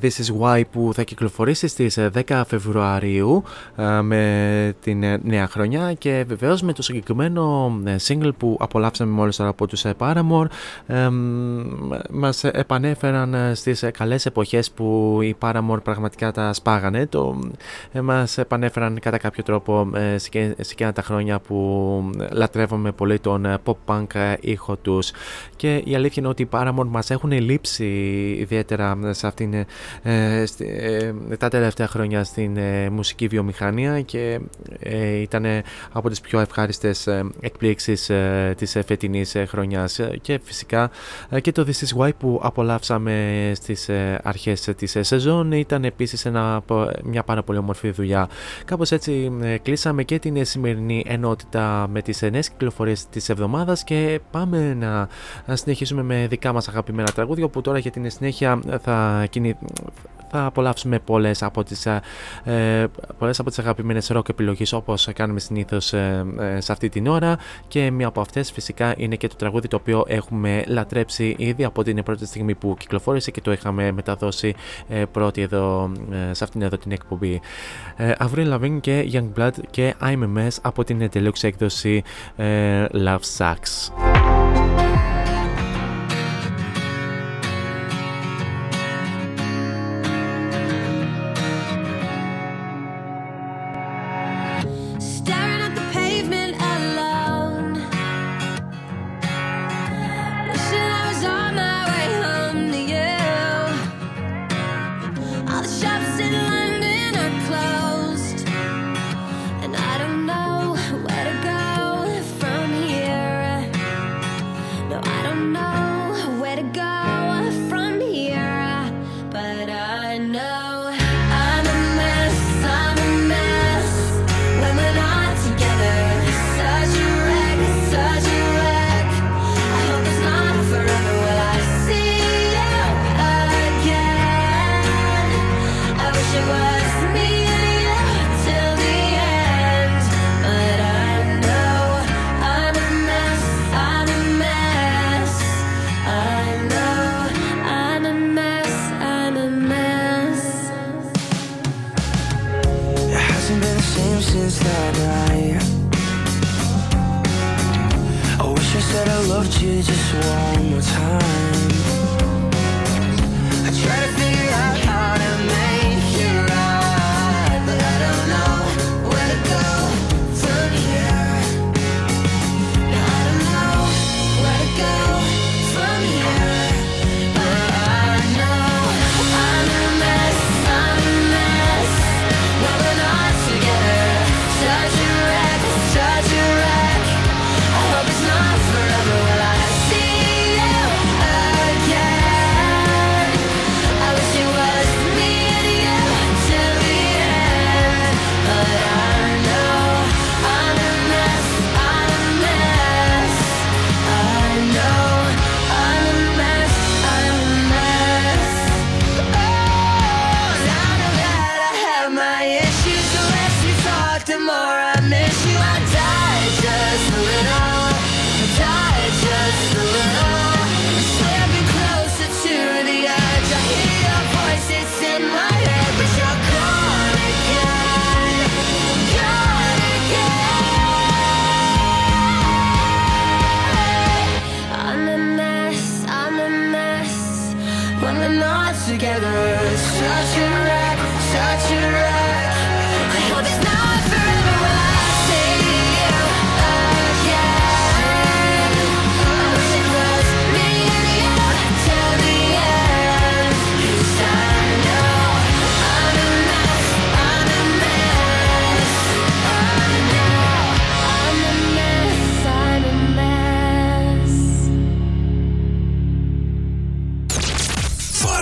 This Is Why που θα κυκλοφορήσει στις 10 Φεβρουαρίου uh, με την νέα χρονιά. Και βεβαίως με το συγκεκριμένο single που απολαύσαμε μόλις τώρα από τους Paramore um, μας επανέφεραν στις καλές εποχές που οι Paramore πραγματικά τα σπάγανε. Το, μας επανέφεραν κατά κάποιο τρόπο σε εκείνα τα χρόνια που λατρεύομαι πολύ τον ε, pop-punk ε, ήχο τους και η αλήθεια είναι ότι οι Paramore μας έχουν λείψει ιδιαίτερα σε αυτήν, ε, τα τελευταία χρόνια στην μουσική βιομηχανία και ήταν από τις πιο ευχάριστες εκπλήξεις της φετινής χρονιάς και φυσικά και το This Is Why που απολαύσαμε στις αρχές της σεζόν ήταν επίσης ένα, μια πάρα πολύ όμορφη δουλειά. Κάπως έτσι κλείσαμε και την σημερινή ενότητα με τις νέες κυκλοφορίες της εβδομάδας και πάμε να συνεχίσουμε με δικά μας αγαπημένα τραγούδια που τώρα για την συνέχεια θα, κινη... θα απολαύσουμε πολλές από τις, ε, πολλές από τις αγαπημένες rock επιλογές όπως κάνουμε συνήθως ε, ε, σε αυτή την ώρα και μία από αυτές φυσικά είναι και το τραγούδι το οποίο έχουμε λατρέψει ήδη από την πρώτη στιγμή που κυκλοφόρησε και το είχαμε μεταδώσει ε, πρώτη εδώ ε, σε αυτήν εδώ την εκπομπή. Avril Lavigne και Youngblood και I'm a Mess από την deluxe έκδοση ε, Love Sucks.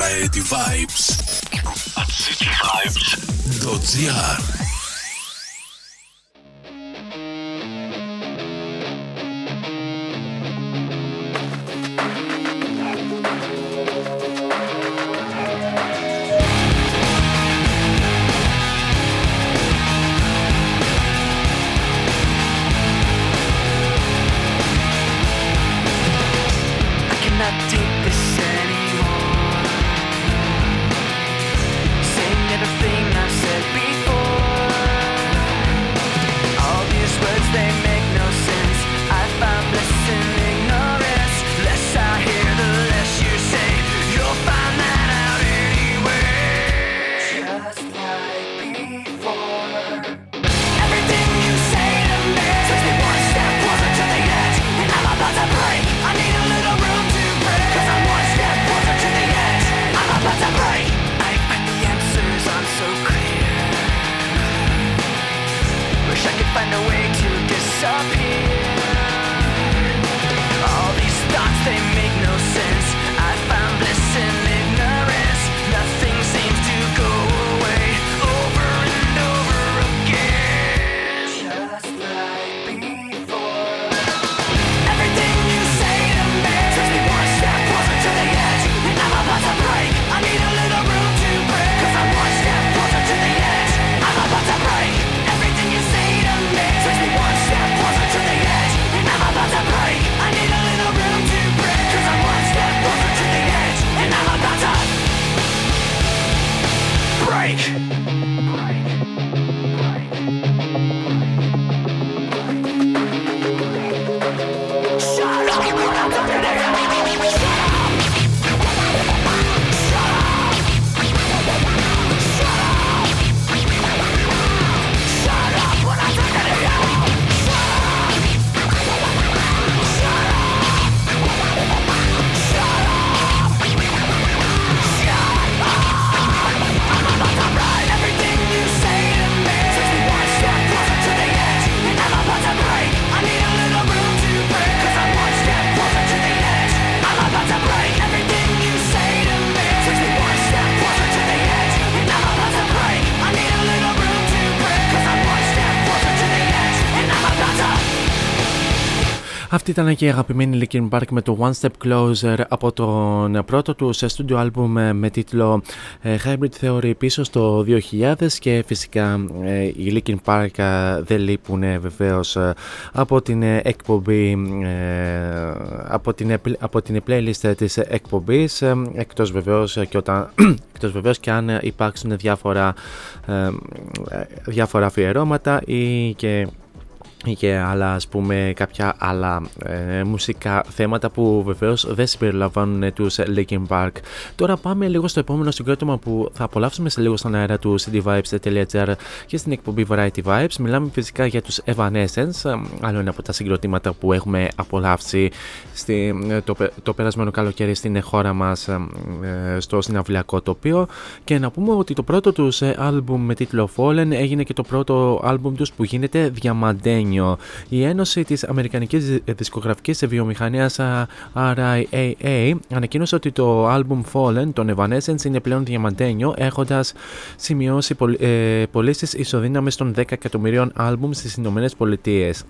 Variety Vibes. At cityvibes.gr ήταν και η αγαπημένη Linkin Park με το One Step Closer από τον πρώτο του σε studio album με τίτλο ε, Hybrid Theory πίσω στο 2000 και φυσικά ε, οι Linkin Park ε, δεν λείπουν βεβαίως από την εκπομπή από την, από την playlist της εκπομπής εκτός βεβαίως και όταν εκτός βεβαίως και αν υπάρξουν διάφορα διάφορα αφιερώματα ή και και άλλα ας πούμε κάποια άλλα ε, μουσικά θέματα που βεβαίως δεν συμπεριλαμβάνουν τους Linkin Park. Τώρα πάμε λίγο στο επόμενο συγκρότημα που θα απολαύσουμε σε λίγο στον αέρα του cityvibes.gr και στην εκπομπή Variety Vibes. Μιλάμε φυσικά για τους Evanescence, άλλο ένα από τα συγκροτήματα που έχουμε απολαύσει στη, το, το περασμένο καλοκαίρι στην χώρα μας ε, στο συναυλιακό τοπίο και να πούμε ότι το πρώτο τους άλμπουμ με τίτλο Fallen έγινε και το πρώτο άλμπουμ τους που γίνεται διαμαντένιο η Ένωση της Αμερικανικής Δισκογραφικής Βιομηχανίας RIAA ανακοίνωσε ότι το album Fallen των Evanescence είναι πλέον διαμαντένιο, έχοντας σημειώσει ε, πωλήσεις ισοδύναμε των 10 εκατομμυρίων album στις Ηνωμένες Πολιτείες.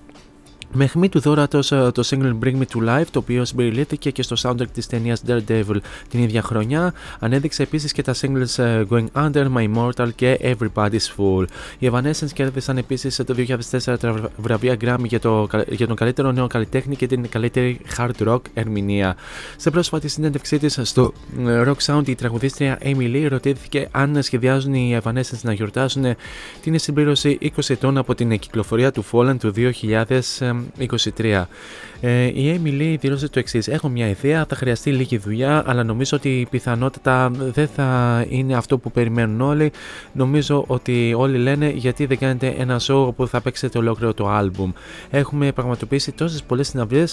Με χμή του δόρατο ε, το single Bring Me to Life, το οποίο συμπεριλήφθηκε και στο soundtrack της ταινίας Daredevil την ίδια χρονιά, ανέδειξε επίσης και τα singles ε, Going Under, My Immortal και Everybody's Fool. Οι Evanescence κέρδισαν επίσης το 2004 τα βραβεία Grammy για, το, για τον καλύτερο νέο καλλιτέχνη και την καλύτερη hard rock ερμηνεία. Σε πρόσφατη συνέντευξή της στο ε, Rock Sound, η τραγουδίστρια Amy Lee ρωτήθηκε αν σχεδιάζουν οι Evanescence να γιορτάσουν την συμπλήρωση 20 ετών από την κυκλοφορία του Fallen του 2000 23. Ε, η Emily δήλωσε το εξή: Έχω μια ιδέα, θα χρειαστεί λίγη δουλειά, αλλά νομίζω ότι η πιθανότητα δεν θα είναι αυτό που περιμένουν όλοι. Νομίζω ότι όλοι λένε γιατί δεν κάνετε ένα show που θα παίξετε ολόκληρο το album. Έχουμε πραγματοποιήσει τόσε πολλέ συναυλίε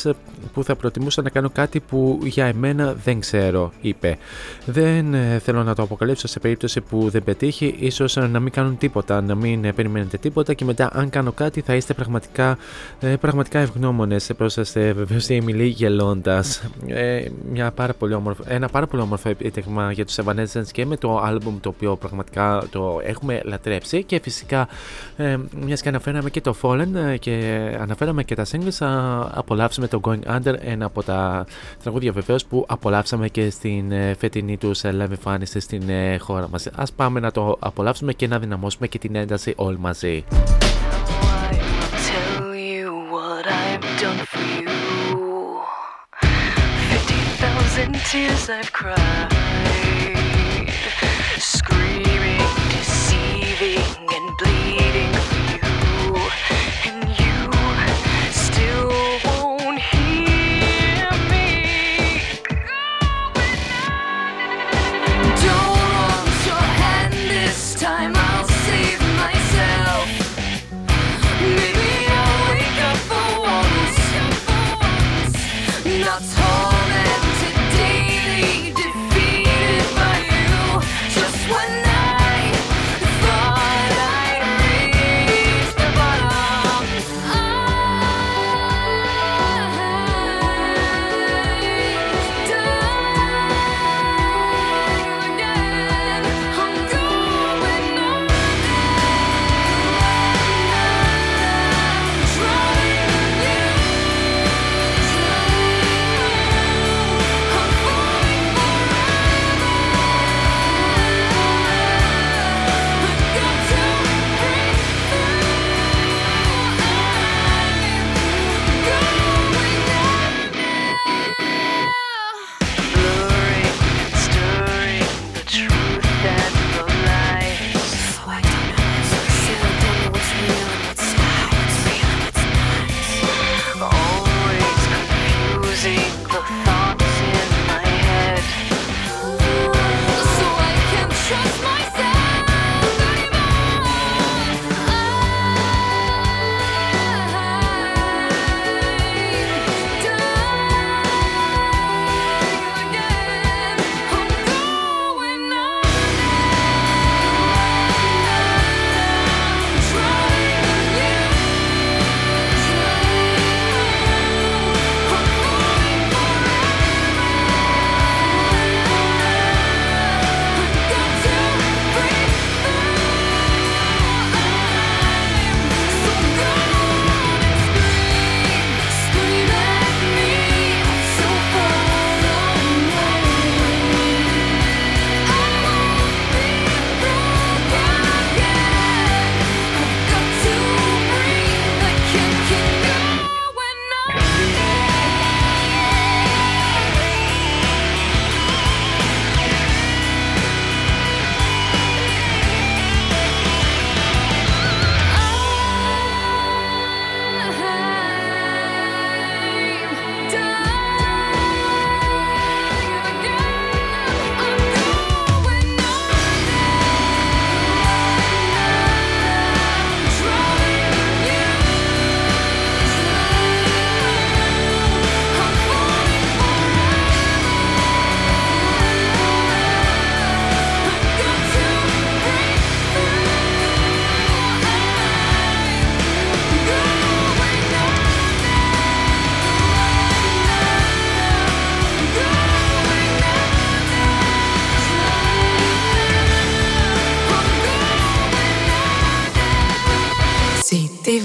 που θα προτιμούσα να κάνω κάτι που για εμένα δεν ξέρω, είπε. Δεν ε, θέλω να το αποκαλύψω σε περίπτωση που δεν πετύχει, ίσω να μην κάνουν τίποτα, να μην ε, περιμένετε τίποτα και μετά, αν κάνω κάτι, θα είστε πραγματικά, ε, πραγματικά ευγνώμονες προ σα βεβαίως η Εμιλή γελώντας. Ε, ένα πάρα πολύ όμορφο επίτευγμα για τους Evanescence και με το album το οποίο πραγματικά το έχουμε λατρέψει. Και φυσικά, ε, μιας και αναφέραμε και το Fallen ε, και αναφέραμε και τα singles, θα απολαύσουμε το Going Under, ένα από τα τραγούδια βεβαίως που απολαύσαμε και στην ε, φετινή τους live εμφάνιση στην ε, χώρα μας. Α πάμε να το απολαύσουμε και να δυναμώσουμε και την ένταση όλοι μαζί. Thousand tears I've cried, screaming, deceiving, and bleeding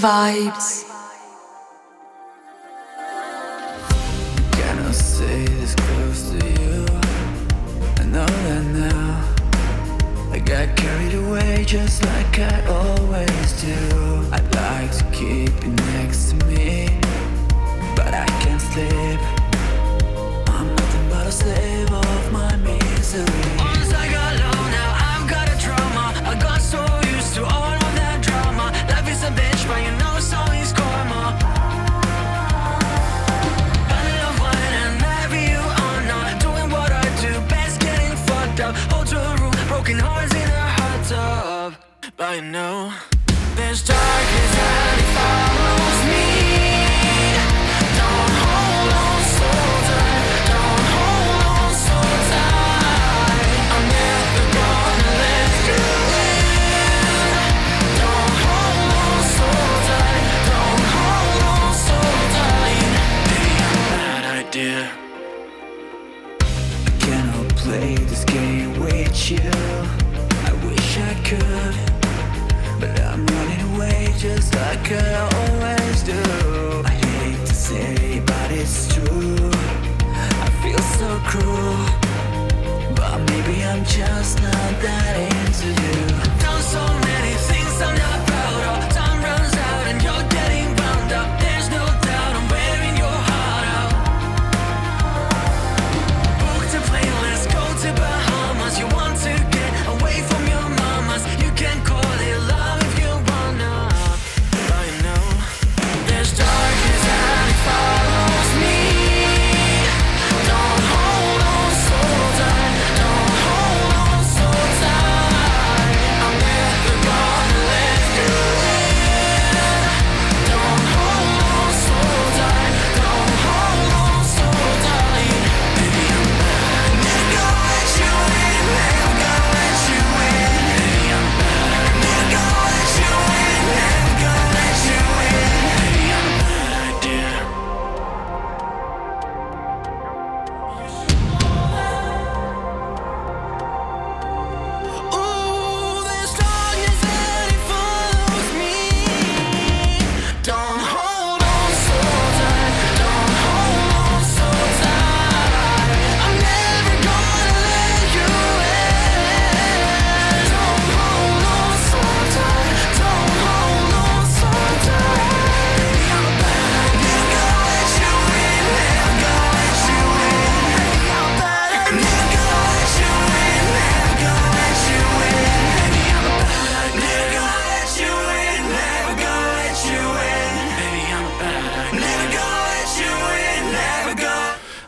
Vibes.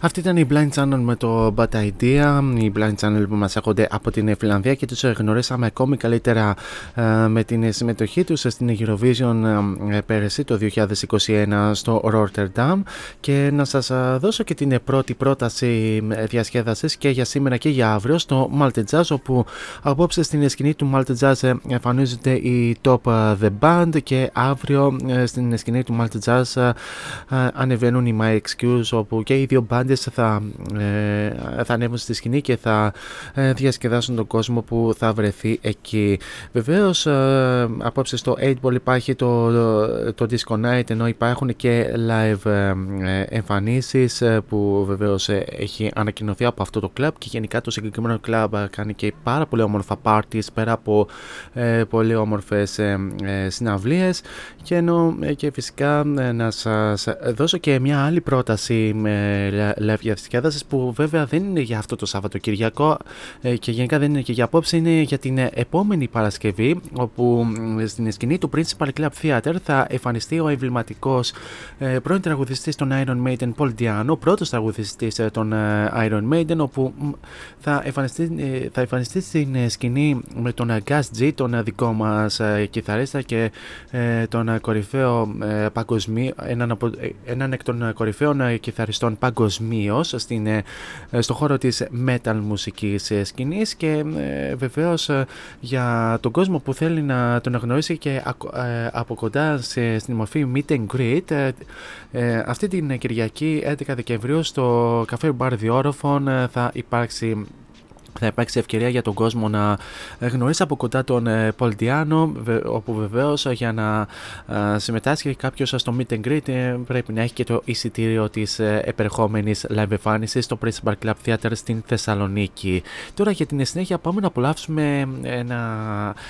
Αυτή ήταν η Blind Channel με το Bad Idea, οι Blind Channel που μας έρχονται από την Φιλανδία και τους γνωρίσαμε ακόμη καλύτερα ε, με την συμμετοχή τους στην Eurovision ε, πέρυσι το 2021 στο Rotterdam. Και να σας ε, δώσω και την πρώτη πρόταση ε, διασκέδασης και για σήμερα και για αύριο στο Malte Jazz όπου απόψε στην σκηνή του Malte Jazz ε, εμφανίζονται οι Top ε, The Band και αύριο ε, στην σκηνή του Malte Jazz ε, ε, ανεβαίνουν οι My Excuse όπου και οι δύο μπάντες θα, ε, θα ανέβουν στη σκηνή και θα ε, διασκεδάσουν τον κόσμο που θα βρεθεί εκεί. Βεβαίως ε, απόψε στο 8 Ball υπάρχει το, το, Disco Night ενώ υπάρχουν και live ε, ε, εμφανίσεις ε, που βεβαίως ε, έχει ανακοινωθεί από αυτό το club και γενικά το συγκεκριμένο club ε, κάνει και πάρα πολύ όμορφα parties πέρα από ε, πολύ όμορφες ε, ε, συναυλίες και, ενώ, ε, και φυσικά ε, να σας δώσω και μια άλλη πρόταση με live διασκέδασης που βέβαια δεν είναι για αυτό το Σαββατοκυριακό ε, και γενικά δεν είναι και για απόψε είναι για την ε, επόμενη Παρασκευή όπου μ, στην σκηνή του Principal Club Theater θα εμφανιστεί ο εμβληματικός ε, πρώην τραγουδιστής των Iron Maiden Paul Diano πρώτος τραγουδιστής ε, των ε, Iron Maiden όπου μ, θα εμφανιστεί, ε, θα εμφανιστεί στην ε, σκηνή με τον ε, Gus G τον ε, δικό μας ε, κιθαρίστα και ε, τον ε, κορυφαίο ε, παγκοσμίω έναν, από, ε, έναν εκ των ε, κορυφαίων ε, κιθαριστών παγκοσμίω στην, ε, ε, στο χώρο της metal μουσικής ε, σκηνής και ε, βεβαίως ε, για τον κόσμο που θέλει να τον γνωρίσει και ακο- ε, από κοντά σε, στην μορφή meet and greet ε, ε, αυτή την Κυριακή 11 Δεκεμβρίου στο καφέ μπαρ Διόροφων ε, θα υπάρξει θα υπάρξει ευκαιρία για τον κόσμο να γνωρίσει από κοντά τον ε, Πολτιάνο, όπου βεβαίως για να ε, συμμετάσχει κάποιος στο meet and greet ε, πρέπει να έχει και το εισιτήριο της επερχόμενης live εμφάνισης στο Principal Club Theater στην Θεσσαλονίκη. Τώρα για την συνέχεια πάμε να απολαύσουμε ένα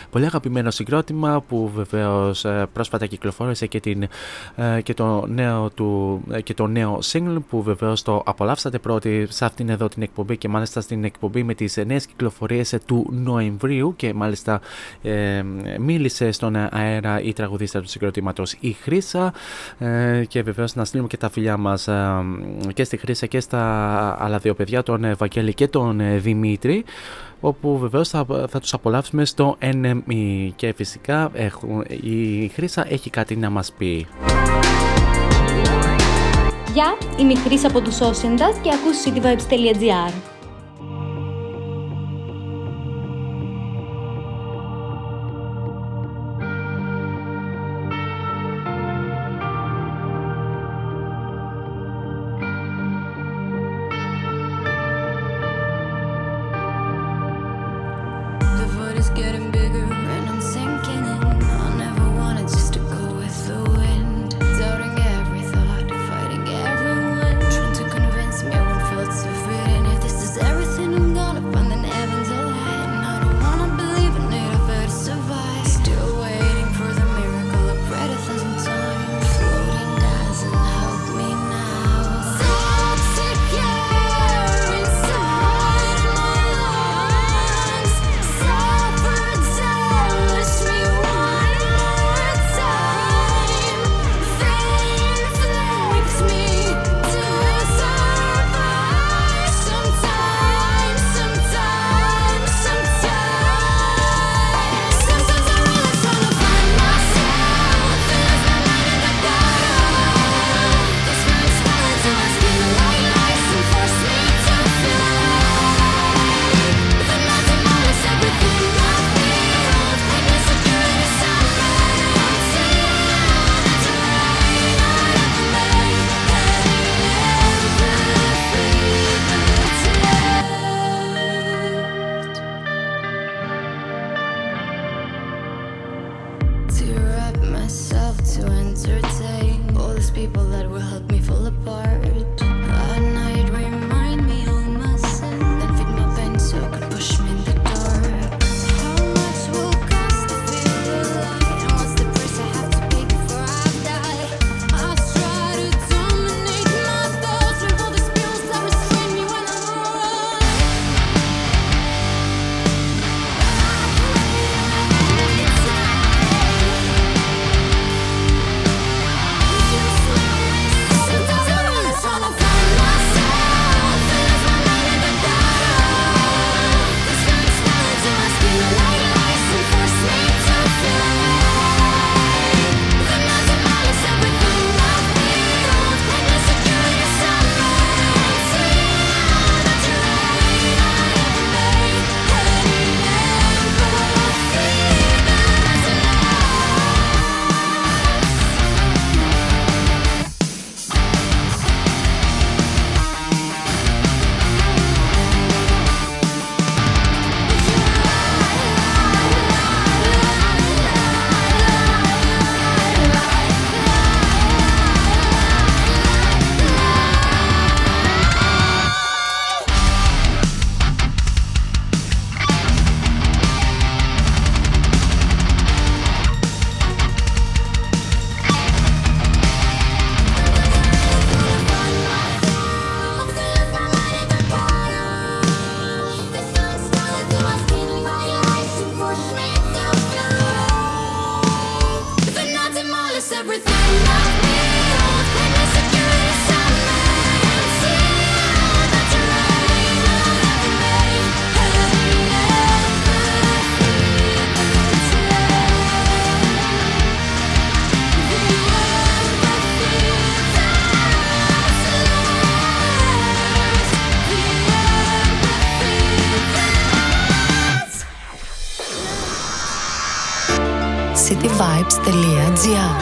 πολύ αγαπημένο συγκρότημα που βεβαίως πρόσφατα κυκλοφόρησε και, την, και, το νέο του, και το νέο single που βεβαίως το απολαύσατε πρώτη σε αυτήν εδώ την εκπομπή και μάλιστα στην εκπομπή με τις νέες κυκλοφορίες του Νοεμβρίου και μάλιστα ε, μίλησε στον αέρα η τραγουδίστρα του συγκροτήματος η Χρύσα. Ε, και βεβαίως να στείλουμε και τα φιλιά μας ε, και στη Χρύσα και στα άλλα δύο παιδιά τον Βαγγέλη και τον Δημήτρη όπου βεβαίως θα, θα τους απολαύσουμε στο NME και φυσικά έχουν, η Χρύσα έχει κάτι να μας πει. Γεια, είμαι η Χρύσα από τους Ocean και ακούς cityvibes.gr Media.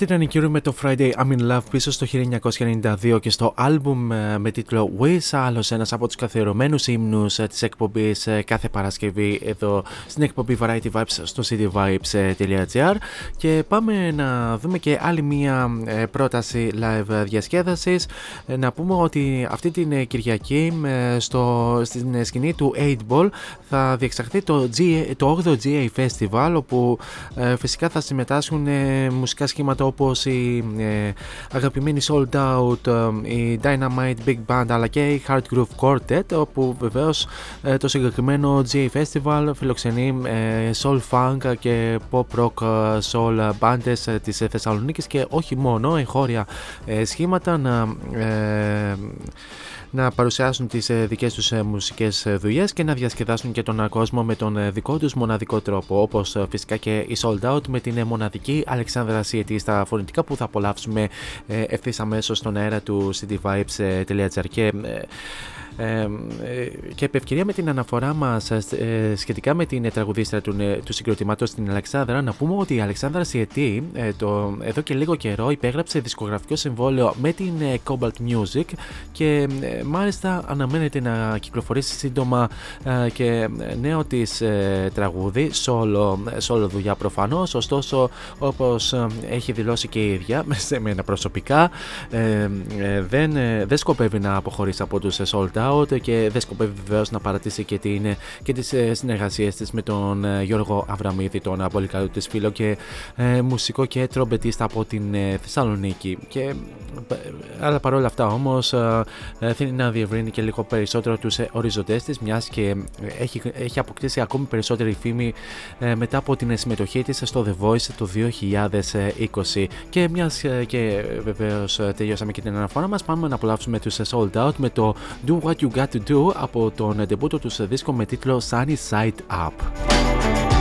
Αυτή ήταν η Cure με το Friday I'm in Love πίσω στο 1992 και στο άλμπουμ ε, με τίτλο Wish, άλλος ένας από τους καθιερωμένους ύμνους της εκπομπής ε, κάθε Παρασκευή εδώ στην εκπομπή Variety Vibes στο cityvibes.gr. Και πάμε να δούμε και άλλη μία ε, πρόταση live διασκέδασης. Να πούμε ότι αυτή την Κυριακή στο, στην σκηνή του 8 Ball θα διεξαχθεί το, GA, το 8ο GA Festival όπου φυσικά θα συμμετάσχουν μουσικά σχήματα όπως η ε, αγαπημένη Sold Out, ε, η Dynamite Big Band αλλά και η Hard Groove Quartet όπου βεβαίως ε, το συγκεκριμένο GA Festival φιλοξενεί ε, soul funk και pop rock ε, soul bands της Θεσσαλονίκης και όχι μόνο εγχώρια σχήματα να να παρουσιάσουν τις ε, δικές τους ε, μουσικές ε, δουλειές και να διασκεδάσουν και τον κόσμο με τον δικό τους μοναδικό τρόπο όπως φυσικά και η Sold Out με την μοναδική Αλεξάνδρα Σιετή στα φωνητικά που θα απολαύσουμε ευθύς αμέσως στον αέρα του cityvibes.gr και ε, και επ' ευκαιρία με την αναφορά μας ε, σχετικά με την τραγουδίστρα του, του συγκροτήματο στην Αλεξάνδρα, να πούμε ότι η Αλεξάνδρα Σιετή ε, το, εδώ και λίγο καιρό υπέγραψε δισκογραφικό συμβόλαιο με την Cobalt Music και μάλιστα αναμένεται να κυκλοφορήσει σύντομα και νέο της τραγούδι, solo, solo δουλειά προφανώς. Ωστόσο, όπως έχει δηλώσει και η ίδια, σε μένα προσωπικά, δεν, δεν σκοπεύει να αποχωρήσει από τους sold out και δεν σκοπεύει βεβαίως να παρατήσει και, την, και τις ε, συνεργασίες της με τον ε, Γιώργο Αβραμίδη, τον πολύ καλό της φίλο και ε, μουσικό και τρομπετίστα από την ε, Θεσσαλονίκη. Και, ε, αλλά παρόλα αυτά όμως θέλει να διευρύνει και λίγο περισσότερο τους οριζοντές της μιας και έχει, έχει αποκτήσει ακόμη περισσότερη φήμη μετά από την συμμετοχή της στο The Voice το 2020 και μιας και βεβαίως τελειώσαμε και την αναφορά μας πάμε να απολαύσουμε τους Sold Out με το Do What You Got To Do από τον ντεμπούτο του δίσκο με τίτλο Sunny Side Up.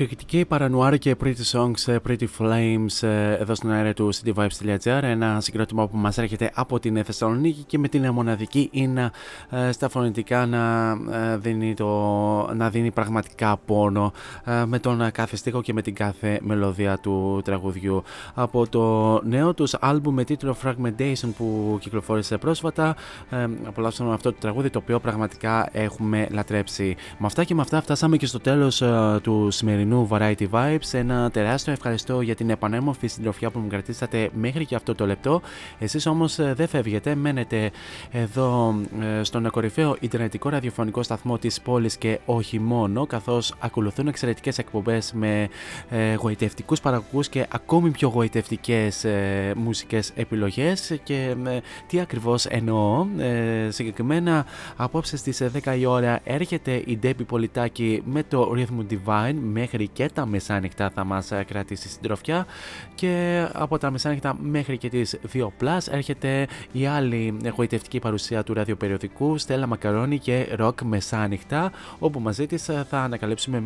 Εκρηκτική παρανουάρ και Pretty Songs, Pretty Flames ε, εδώ στην αέρα του cityvibes.gr ένα συγκρότημα που μας έρχεται από την Θεσσαλονίκη και με την μοναδική είναι ε, στα φωνητικά να, ε, δίνει το, να δίνει πραγματικά πόνο με τον κάθε στίχο και με την κάθε μελωδία του τραγουδιού. Από το νέο τους άλμπουμ με τίτλο Fragmentation που κυκλοφόρησε πρόσφατα απολαύσαμε αυτό το τραγούδι το οποίο πραγματικά έχουμε λατρέψει. Με αυτά και με αυτά φτάσαμε και στο τέλος του σημερινού σημερινού Variety Vibes. Ένα τεράστιο ευχαριστώ για την επανέμορφη συντροφιά που μου κρατήσατε μέχρι και αυτό το λεπτό. Εσείς όμως ε, δεν φεύγετε, μένετε εδώ ε, στον κορυφαίο Ιντερνετικό ραδιοφωνικό σταθμό της πόλης και όχι μόνο, καθώς ακολουθούν εξαιρετικές εκπομπές με ε, γοητευτικούς παραγωγούς και ακόμη πιο γοητευτικές ε, μουσικές επιλογές και ε, τι ακριβώς εννοώ. Ε, συγκεκριμένα απόψε στις 10 η ώρα έρχεται η Debbie Πολιτάκη με το Rhythm Divine μέχρι και τα μεσάνυχτα θα μας ε, κρατήσει στην τροφιά. Και από τα μεσάνυχτα μέχρι και τις 2 Plus έρχεται η άλλη εγωιτευτική παρουσία του ραδιοπεριοδικού Στέλλα Μακαρόνι και Rock Μεσάνυχτα όπου μαζί της ε, θα ανακαλύψουμε,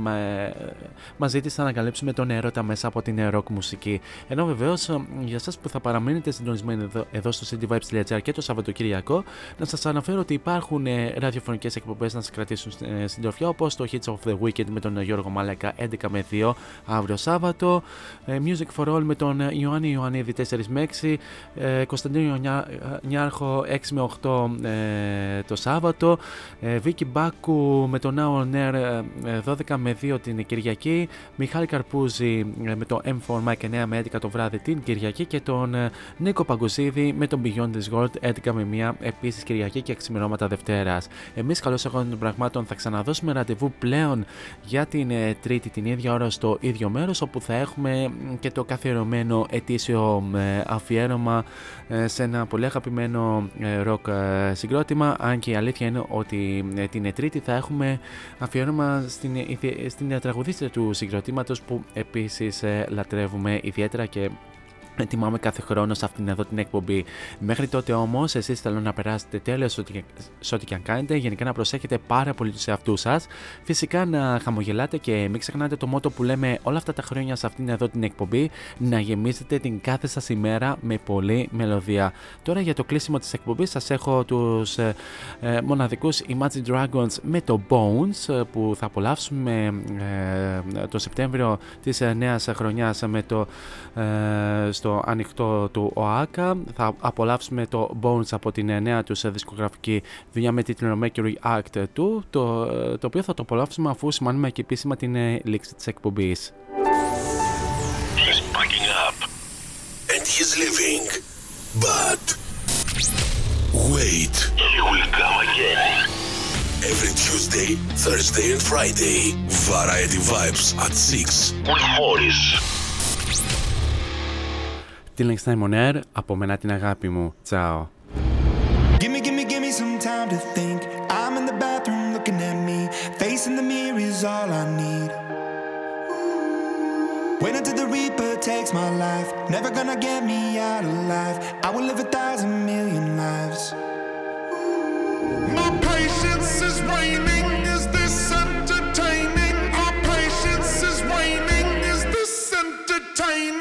μαζί της θα ανακαλύψουμε τον ερώτα μέσα από την rock μουσική. Ενώ βεβαίως για σας που θα παραμείνετε συντονισμένοι εδώ, εδώ στο cityvibes.gr και το Σαββατοκυριακό να σας αναφέρω ότι υπάρχουν ε, ραδιοφωνικές εκπομπές να σας κρατήσουν στην τροφιά όπως το Hits of the Weekend με τον Γιώργο Μαλέκα 11 με 2 αύριο Σάββατο. Ε, Music for All με τον Ιωάννη Ιωαννίδη 4 με 6. Ε, Κωνσταντίνο Νιάρχο 6 με 8 ε, το Σάββατο. Βίκυ Μπάκου με τον Now On Air 12 με 2 την Κυριακή. Μιχάλη Καρπούζη με το M4 Mike 9 με 11 το βράδυ την Κυριακή. Και τον Νίκο Παγκοσίδη με τον Beyond the World 11 με 1 επίσης Κυριακή και ξημερώματα Δευτέρας. Εμείς καλώς έχω των πραγμάτων θα ξαναδώσουμε ραντεβού πλέον για την Τρίτη την ίδια ώρα στο ίδιο μέρος όπου θα έχουμε και το καθιερωμένο ετήσιο ε, αφιέρωμα ε, σε ένα πολύ αγαπημένο ροκ ε, συγκρότημα. Αν και η αλήθεια είναι ότι την Τρίτη θα έχουμε αφιέρωμα στην, στην τραγουδίστρια του συγκροτήματος που επίσης λατρεύουμε ιδιαίτερα και ετοιμάμε κάθε χρόνο σε αυτήν εδώ την εκπομπή. Μέχρι τότε όμως, εσείς θέλω να περάσετε τέλεια σε ό,τι και αν κάνετε. Γενικά να προσέχετε πάρα πολύ τους εαυτούς σας. Φυσικά να χαμογελάτε και μην ξεχνάτε το μότο που λέμε όλα αυτά τα χρόνια σε αυτήν εδώ την εκπομπή. Να γεμίσετε την κάθε σας ημέρα με πολλή μελωδία. Τώρα για το κλείσιμο της εκπομπής σας έχω τους ε, ε, μοναδικούς Imagine Dragons με το Bones ε, που θα απολαύσουμε ε, το Σεπτέμβριο της νέας χρονιάς με το στο ανοιχτό του ΟΑΚΑ. Θα απολαύσουμε το Bones από την νέα τους δισκογραφική δουλειά με τίτλο Mercury Act 2, το, το οποίο θα το απολαύσουμε αφού σημάνουμε και επίσημα την λήξη της εκπομπής. He's packing up and he's leaving, but wait, he will come again. Every Tuesday, Thursday and Friday, Variety Vibes at 6 with Morris. Till next time on air, από μένα την αγάπη μου. Τσάω. Give me, give me, give me some time to think. I'm in the bathroom looking at me. Facing the mirror is all I need. Wait until the Reaper takes my life. Never gonna get me out alive. I will live a thousand million lives. My patience is waning. Is this entertaining? Our patience is waning. Is this entertaining?